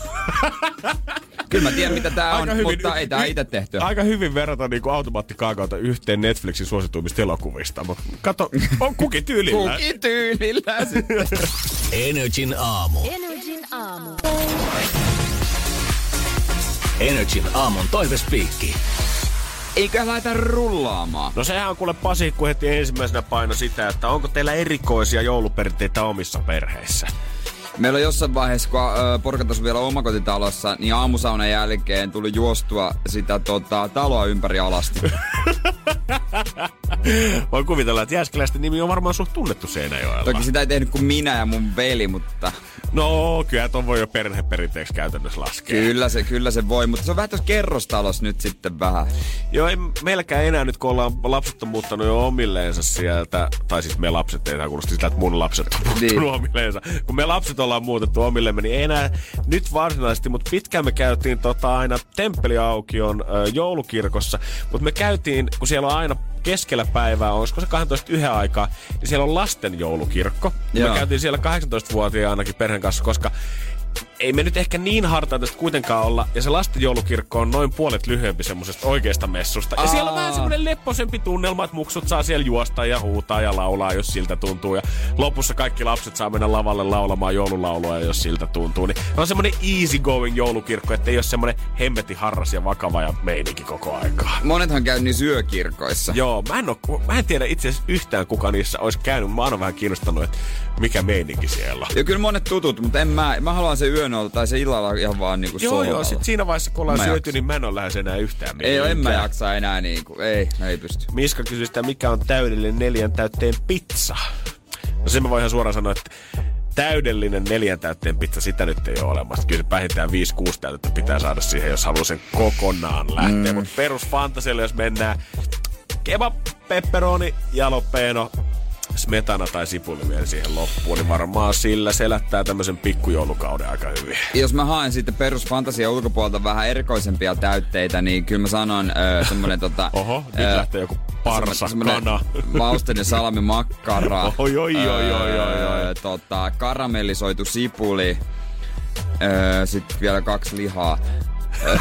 Kyllä mä tiedän, mitä tää on, mutta ei tää itse tehty. Aika hyvin verrata niinku automaattikaakaota yhteen Netflixin suosituimmista elokuvista, mutta kato, on kukin tyylillä. Kuki tyylillä sitten. Energin aamu. Energin aamu. Energin aamun toivespiikki. Eikä laita rullaamaan. No sehän on kuule Pasi, kun heti ensimmäisenä paino sitä, että onko teillä erikoisia jouluperinteitä omissa perheissä? Meillä on jossain vaiheessa, kun porukat asui vielä omakotitalossa, niin aamusaunan jälkeen tuli juostua sitä tota, taloa ympäri alasti. Voin kuvitella, että Jääskeläisten nimi on varmaan suht tunnettu Seinäjoella. Toki sitä ei tehnyt kuin minä ja mun veli, mutta No, kyllä ton voi jo perheperinteeksi käytännössä laskea. kyllä se, kyllä se voi. Mutta se on vähän tuossa kerrostalossa nyt sitten vähän. Joo, ei meilläkään enää nyt, kun ollaan lapset on muuttanut jo omilleensa sieltä, tai siis me lapset, ei tämä kuulosti sitä, että mun lapset on muuttanut Niin. omilleensa. Kun me lapset ollaan muutettu omillemme, niin ei enää nyt varsinaisesti, mutta pitkään me käytiin tota aina temppeliaukion joulukirkossa, mutta me käytiin, kun siellä on aina keskellä päivää, olisiko se 12 yhden aikaa, niin siellä on lasten joulukirkko. Me käytiin siellä 18-vuotiaanakin perheen kanssa, koska ei me nyt ehkä niin hartaita tästä kuitenkaan olla. Ja se lasten joulukirkko on noin puolet lyhyempi semmoisesta oikeasta messusta. Ja siellä on Aa. vähän semmoinen lepposempi tunnelma, että muksut saa siellä juosta ja huutaa ja laulaa, jos siltä tuntuu. Ja lopussa kaikki lapset saa mennä lavalle laulamaan joululaulua, jos siltä tuntuu. Niin on semmoinen easy going joulukirkko, että ei ole semmoinen hemmeti harras ja vakava ja meininki koko aikaa. Monethan käy niissä yökirkoissa. Joo, mä en, oo, mä en tiedä itse asiassa yhtään kuka niissä olisi käynyt. Mä oon vähän kiinnostanut, että mikä meininki siellä on. Ja kyllä monet tutut, mutta en mä, mä haluan se yön olla tai se illalla ihan vaan niinku Joo, joo, sohvalla. sit siinä vaiheessa kun ollaan Mä syöty, jaksan. niin mä en ole lähes enää yhtään Ei, en mä mihinkään. jaksa enää niinku, ei, ei pysty. Miska kysyi sitä, mikä on täydellinen neljän täytteen pizza. No sen mä voin ihan suoraan sanoa, että täydellinen neljän täytteen pizza, sitä nyt ei ole olemassa. Kyllä vähintään 5-6 täytettä pitää saada siihen, jos haluaa sen kokonaan lähteä. Mm. Mutta perusfantasialla, jos mennään kebab, pepperoni, jalapeno, smetana tai sipuli vielä siihen loppuun, niin varmaan sillä selättää tämmöisen pikkujoulukauden aika hyvin. Jos mä haen sitten perusfantasia ulkopuolelta vähän erikoisempia täytteitä, niin kyllä mä sanon öö, semmonen tota... Oho, nyt öö, lähtee joku parsa, kana. Mausteinen salamimakkara. Oi, oi, oi, oi, oi, oi. öö, Tota, karamellisoitu sipuli. Öö, sitten vielä kaksi lihaa.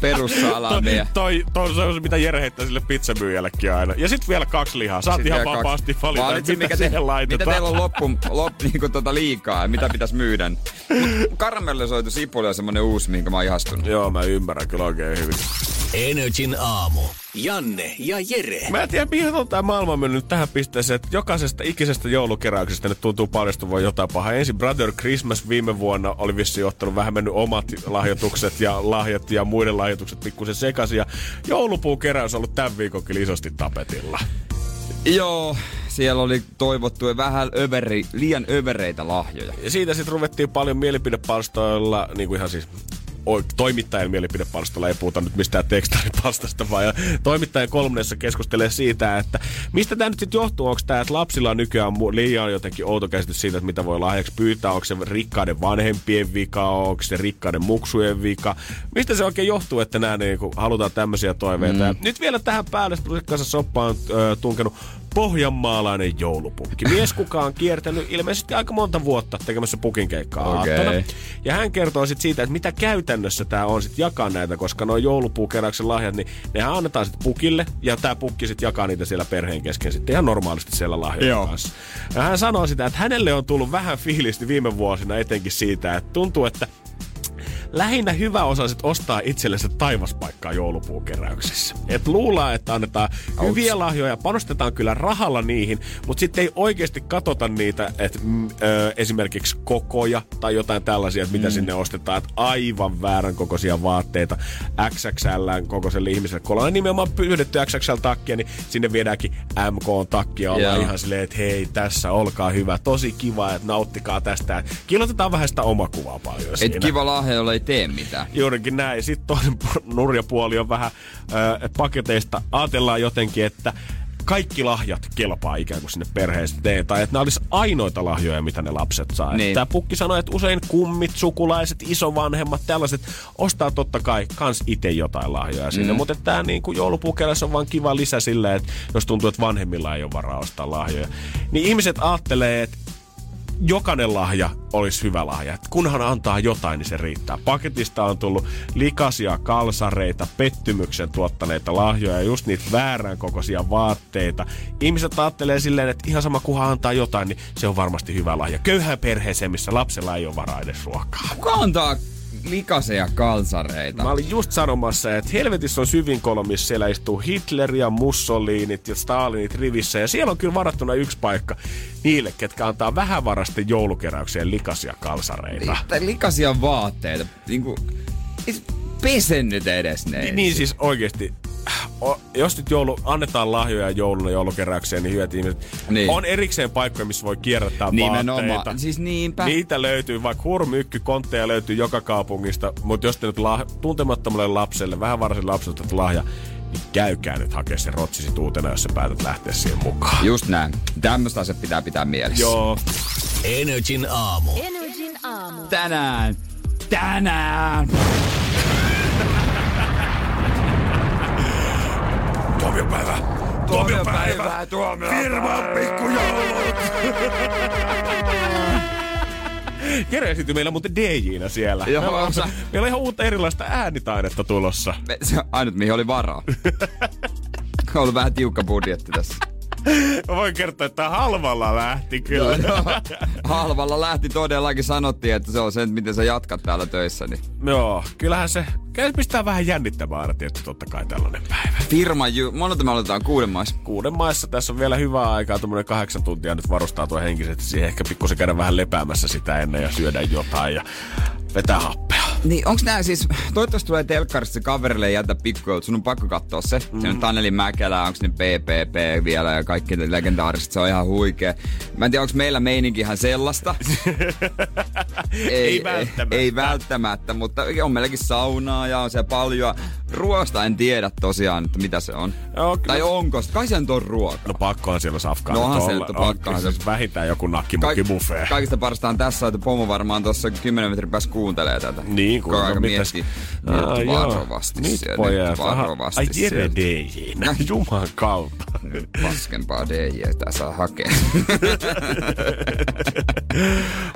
Perussalamia. Toi, toi, toi on se, mitä Jere heittää sille pizzamyyjällekin aina. Ja sitten vielä kaksi lihaa. Saat Sitten ihan vapaasti kaksi. valita, Valitse, mitä mikä siihen te, laitetaan. Mitä teillä on loppu, loppu niinku tota liikaa ja mitä pitäisi myydä. Karamellisoitu sipuli on semmonen uusi, minkä mä oon ihastunut. Joo, mä ymmärrän kyllä oikein hyvin. Energin aamu. Janne ja Jere. Mä en tiedä, mihin on tämä maailma mennyt nyt tähän pisteeseen, että jokaisesta ikisestä joulukeräyksestä nyt tuntuu paljastuvan jotain pahaa. Ensin Brother Christmas viime vuonna oli vissiin ottanut vähän mennyt omat lahjoitukset ja lahjat ja muiden lahjoitukset pikkusen sekaisin. Ja joulupuun keräys on ollut tämän viikonkin isosti tapetilla. Joo, siellä oli toivottu vähän överi, liian övereitä lahjoja. Ja siitä sitten ruvettiin paljon mielipidepalstoilla, niin kuin ihan siis oi- toimittajien mielipidepalstalla, ei puhuta nyt mistään tekstaaripalstasta, vaan ja toimittajien kolumneissa keskustelee siitä, että mistä tämä nyt sitten johtuu, onko tämä, että lapsilla on nykyään liian jotenkin outo käsitys siitä, että mitä voi lahjaksi pyytää, onko se rikkaiden vanhempien vika, onko se rikkaiden muksujen vika, mistä se oikein johtuu, että nämä niinku, halutaan tämmöisiä toiveita. Mm. Ja nyt vielä tähän päälle kanssa soppa on ö, tunkenut pohjanmaalainen joulupukki. Mies kuka on kiertänyt ilmeisesti aika monta vuotta tekemässä pukin keikkaa Okei. aattona. Ja hän kertoo sitten siitä, että mitä käytännössä tämä on sitten jakaa näitä, koska nuo joulupuukeräyksen lahjat, niin nehän annetaan sitten pukille, ja tämä pukki sitten jakaa niitä siellä perheen kesken sitten ihan normaalisti siellä lahjojen Joo. kanssa. Ja hän sanoo sitä, että hänelle on tullut vähän fiilisti viime vuosina etenkin siitä, että tuntuu, että lähinnä hyväosaiset ostaa itsellensä taivaspaikkaa joulupuukeräyksessä. Et luullaan, että annetaan Outs. hyviä lahjoja, panostetaan kyllä rahalla niihin, mutta sitten ei oikeasti katsota niitä, että mm, ö, esimerkiksi kokoja tai jotain tällaisia, että mitä mm. sinne ostetaan. Että aivan väärän kokoisia vaatteita XXL kokoiselle ihmiselle. Kun ollaan nimenomaan pyydetty XXL-takkia, niin sinne viedäänkin MK-takkia. Ollaan Joo. ihan silleen, että hei, tässä olkaa hyvä, tosi kiva, että nauttikaa tästä. Kilotetaan vähän sitä omakuvaa paljon Et siinä. kiva lahja, jolla ei tee mitään. Juurikin näin. Sitten toinen pu- nurja puoli on vähän, ö, että paketeista ajatellaan jotenkin, että kaikki lahjat kelpaa ikään kuin sinne perheeseen. Tai että nämä olisi ainoita lahjoja, mitä ne lapset saa. Niin. Tämä pukki sanoi, että usein kummit, sukulaiset, isovanhemmat, tällaiset ostaa totta kai kans itse jotain lahjoja sinne. Mm. Mutta tämä niin kuin joulupukeräys on vaan kiva lisä sille, että jos tuntuu, että vanhemmilla ei ole varaa ostaa lahjoja. Niin ihmiset ajattelee, että jokainen lahja olisi hyvä lahja. Et kunhan antaa jotain, niin se riittää. Paketista on tullut likaisia kalsareita, pettymyksen tuottaneita lahjoja, just niitä väärän kokoisia vaatteita. Ihmiset ajattelee silleen, että ihan sama kunhan antaa jotain, niin se on varmasti hyvä lahja. Köyhään perheeseen, missä lapsella ei ole varaa edes ruokaa. Kuka antaa likaisia kalsareita. Mä olin just sanomassa, että helvetissä on syvin kolmissa. Siellä istuu Hitler ja Mussolinit ja Stalinit rivissä. Ja siellä on kyllä varattuna yksi paikka niille, ketkä antaa vähän varasten joulukeräykseen likaisia kalsareita. Tai likaisia vaatteita. Niinku, pesen nyt edes ne. Niin, niin siis oikeesti o, jos nyt joulu, annetaan lahjoja jouluna joulukeräykseen, niin hyvät ihmiset. Niin. On erikseen paikkoja, missä voi kierrättää Nimenomaan. vaatteita. Siis niinpä. Niitä löytyy, vaikka hurmykky, kontteja löytyy joka kaupungista, mutta jos te nyt lah, tuntemattomalle lapselle, vähän varsin lapselle lahja, niin käykää nyt hakea se rotsisi uutena, jos sä päätät lähteä siihen mukaan. Just näin. Tämmöistä asiat pitää pitää mielessä. Joo. Energin aamu. Energin aamu. Tänään. Tänään. Tuomiopäivä. Tuomiopäivä. Tuomiopäivä. Firman pikkujoulut. Jere esiintyi meillä muuten DJnä siellä. Joo, meillä, on, meillä on ihan uutta erilaista äänitaidetta tulossa. Me, se on ainut, mihin oli varaa. on ollut vähän tiukka budjetti tässä. Mä voin kertoa, että halvalla lähti kyllä. Joo, halvalla lähti todellakin. Sanottiin, että se on se, miten sä jatkat täällä töissä. Niin. Joo, kyllähän se Käy pistää vähän jännittämään aina tietty totta kai tällainen päivä. Firma, ju- monelta me aloitetaan kuuden maissa. Kuuden maissa tässä on vielä hyvää aikaa, tuommoinen kahdeksan tuntia nyt varustaa tuo henkisesti. Siihen ehkä pikkusen käydä vähän lepäämässä sitä ennen ja syödä jotain ja vetää happea. Niin, onks nää siis, toivottavasti tulee telkkarista se kaverille jätä pikkujout, sun on pakko katsoa se. Mm. Se on Taneli Mäkelä, onks ne PPP vielä ja kaikki legendaariset, se on ihan huikea. Mä en tiedä, onks meillä meininki ihan sellaista. ei, ei, välttämättä. Ei, ei, välttämättä, mutta on meilläkin saunaa ja on se paljon. Ruoasta en tiedä tosiaan, että mitä se on. Joo, kyllä. Tai onko, kai se on ruoka. No pakkohan siellä safkaa. No onhan se, että pakkohan se. Vähintään joku nakkimukki buffet. Kaikista parasta on tässä, että pomo varmaan tuossa 10 metrin päässä kuuntelee tätä. Niin, kun aika miettii. Nyt varovasti Nyt pojat. Varovasti. Ai Jere DJ. Juman kautta. Paskempaa DJ tässä hakea.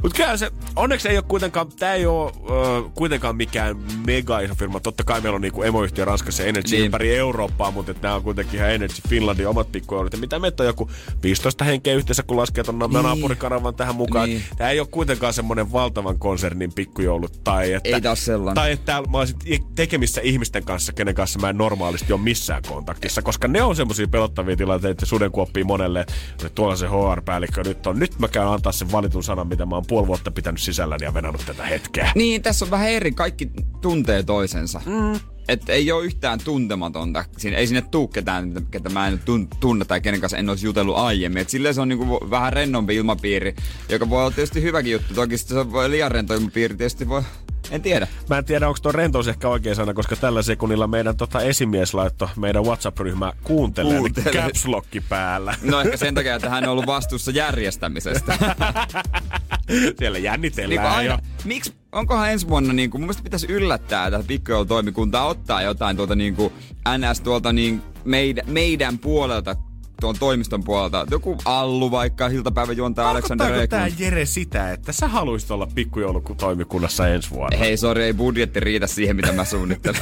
Mut kyllä se, onneksi ei ole kuitenkaan, tää ei ole uh, kuitenkaan mikään mega iso firma. Totta kai meillä on niinku emoyhtiö Ranskassa Energy niin. ympäri Eurooppaa, mutta nämä on kuitenkin ihan Energy Finlandin omat pikkujoulut. Mitä meitä on joku 15 henkeä yhteensä, kun laskee tuon niin. naapurikanavan tähän mukaan. Niin. Tämä ei ole kuitenkaan semmoinen valtavan konsernin pikkujoulut. Tai että, ei taas sellainen. Tai että mä olisin tekemissä ihmisten kanssa, kenen kanssa mä en normaalisti ole missään kontaktissa. Koska ne on semmoisia pelottavia tilanteita, sudenkuoppii monelle, että tuolla se HR-päällikkö nyt on. Nyt mä käyn antaa sen valitun sanan, mitä mä oon puoli vuotta pitänyt sisälläni ja venannut tätä hetkeä. Niin, tässä on vähän eri. Kaikki tuntee toisensa. Mm. Että ei ole yhtään tuntematonta. Siinä, ei sinne tuu ketään, ketä mä en tunne tai kenen kanssa en olisi jutellut aiemmin. Et silleen se on niinku vähän rennompi ilmapiiri, joka voi olla tietysti hyväkin juttu. Toki se voi liian rento ilmapiiri tietysti voi en tiedä. Mä en tiedä, onko tuo rentous ehkä oikein sana, koska tällä sekunnilla meidän tota esimies laittoi meidän WhatsApp-ryhmä kuuntelee, kuuntelee. caps päällä. No ehkä sen takia, että hän on ollut vastuussa järjestämisestä. Siellä jännitellään niin aina, jo. Miksi, onkohan ensi vuonna, niin kuin, mun mielestä pitäisi yllättää että pikkujoulutoimikuntaa ottaa jotain tuolta niin kuin, NS tuolta niin meidän, meidän puolelta tuon toimiston puolelta. Joku Allu vaikka, iltapäivä juontaa Alexander Ekman. tää Jere sitä, että sä haluisit olla pikkujoulutoimikunnassa ensi vuonna? Hei, sori, ei budjetti riitä siihen, mitä mä suunnittelen.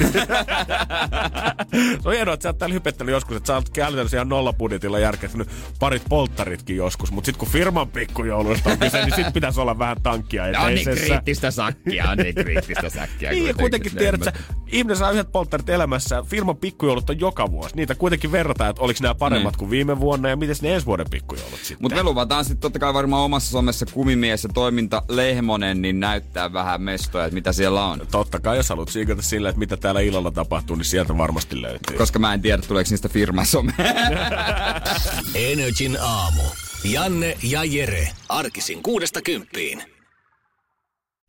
se on hienoa, että sä oot täällä hypettänyt joskus, että sä oot käytännössä ihan nolla budjetilla järkestänyt parit polttaritkin joskus, mutta sit kun firman pikkujouluista on kyse, niin sit pitäisi olla vähän tankkia eteisessä. On niin kriittistä sakkia, on niin kriittistä sakkia. niin, ja kuitenkin tiedät, että ihminen saa yhdet polttarit elämässä, firman pikkujoulut on joka vuosi. Niitä kuitenkin verrataan, että oliko nämä paremmat niin. kuin viime viime vuonna ja miten ne ensi vuoden pikkujoulut sitten? Mutta me luvataan sitten totta kai varmaan omassa somessa kumimies ja toiminta Lehmonen, niin näyttää vähän mestoja, että mitä siellä on. Totta kai, jos haluat siikata sillä, että mitä täällä illalla tapahtuu, niin sieltä varmasti löytyy. Koska mä en tiedä, tuleeko niistä firmasome. Energin aamu. Janne ja Jere. Arkisin kuudesta kymppiin.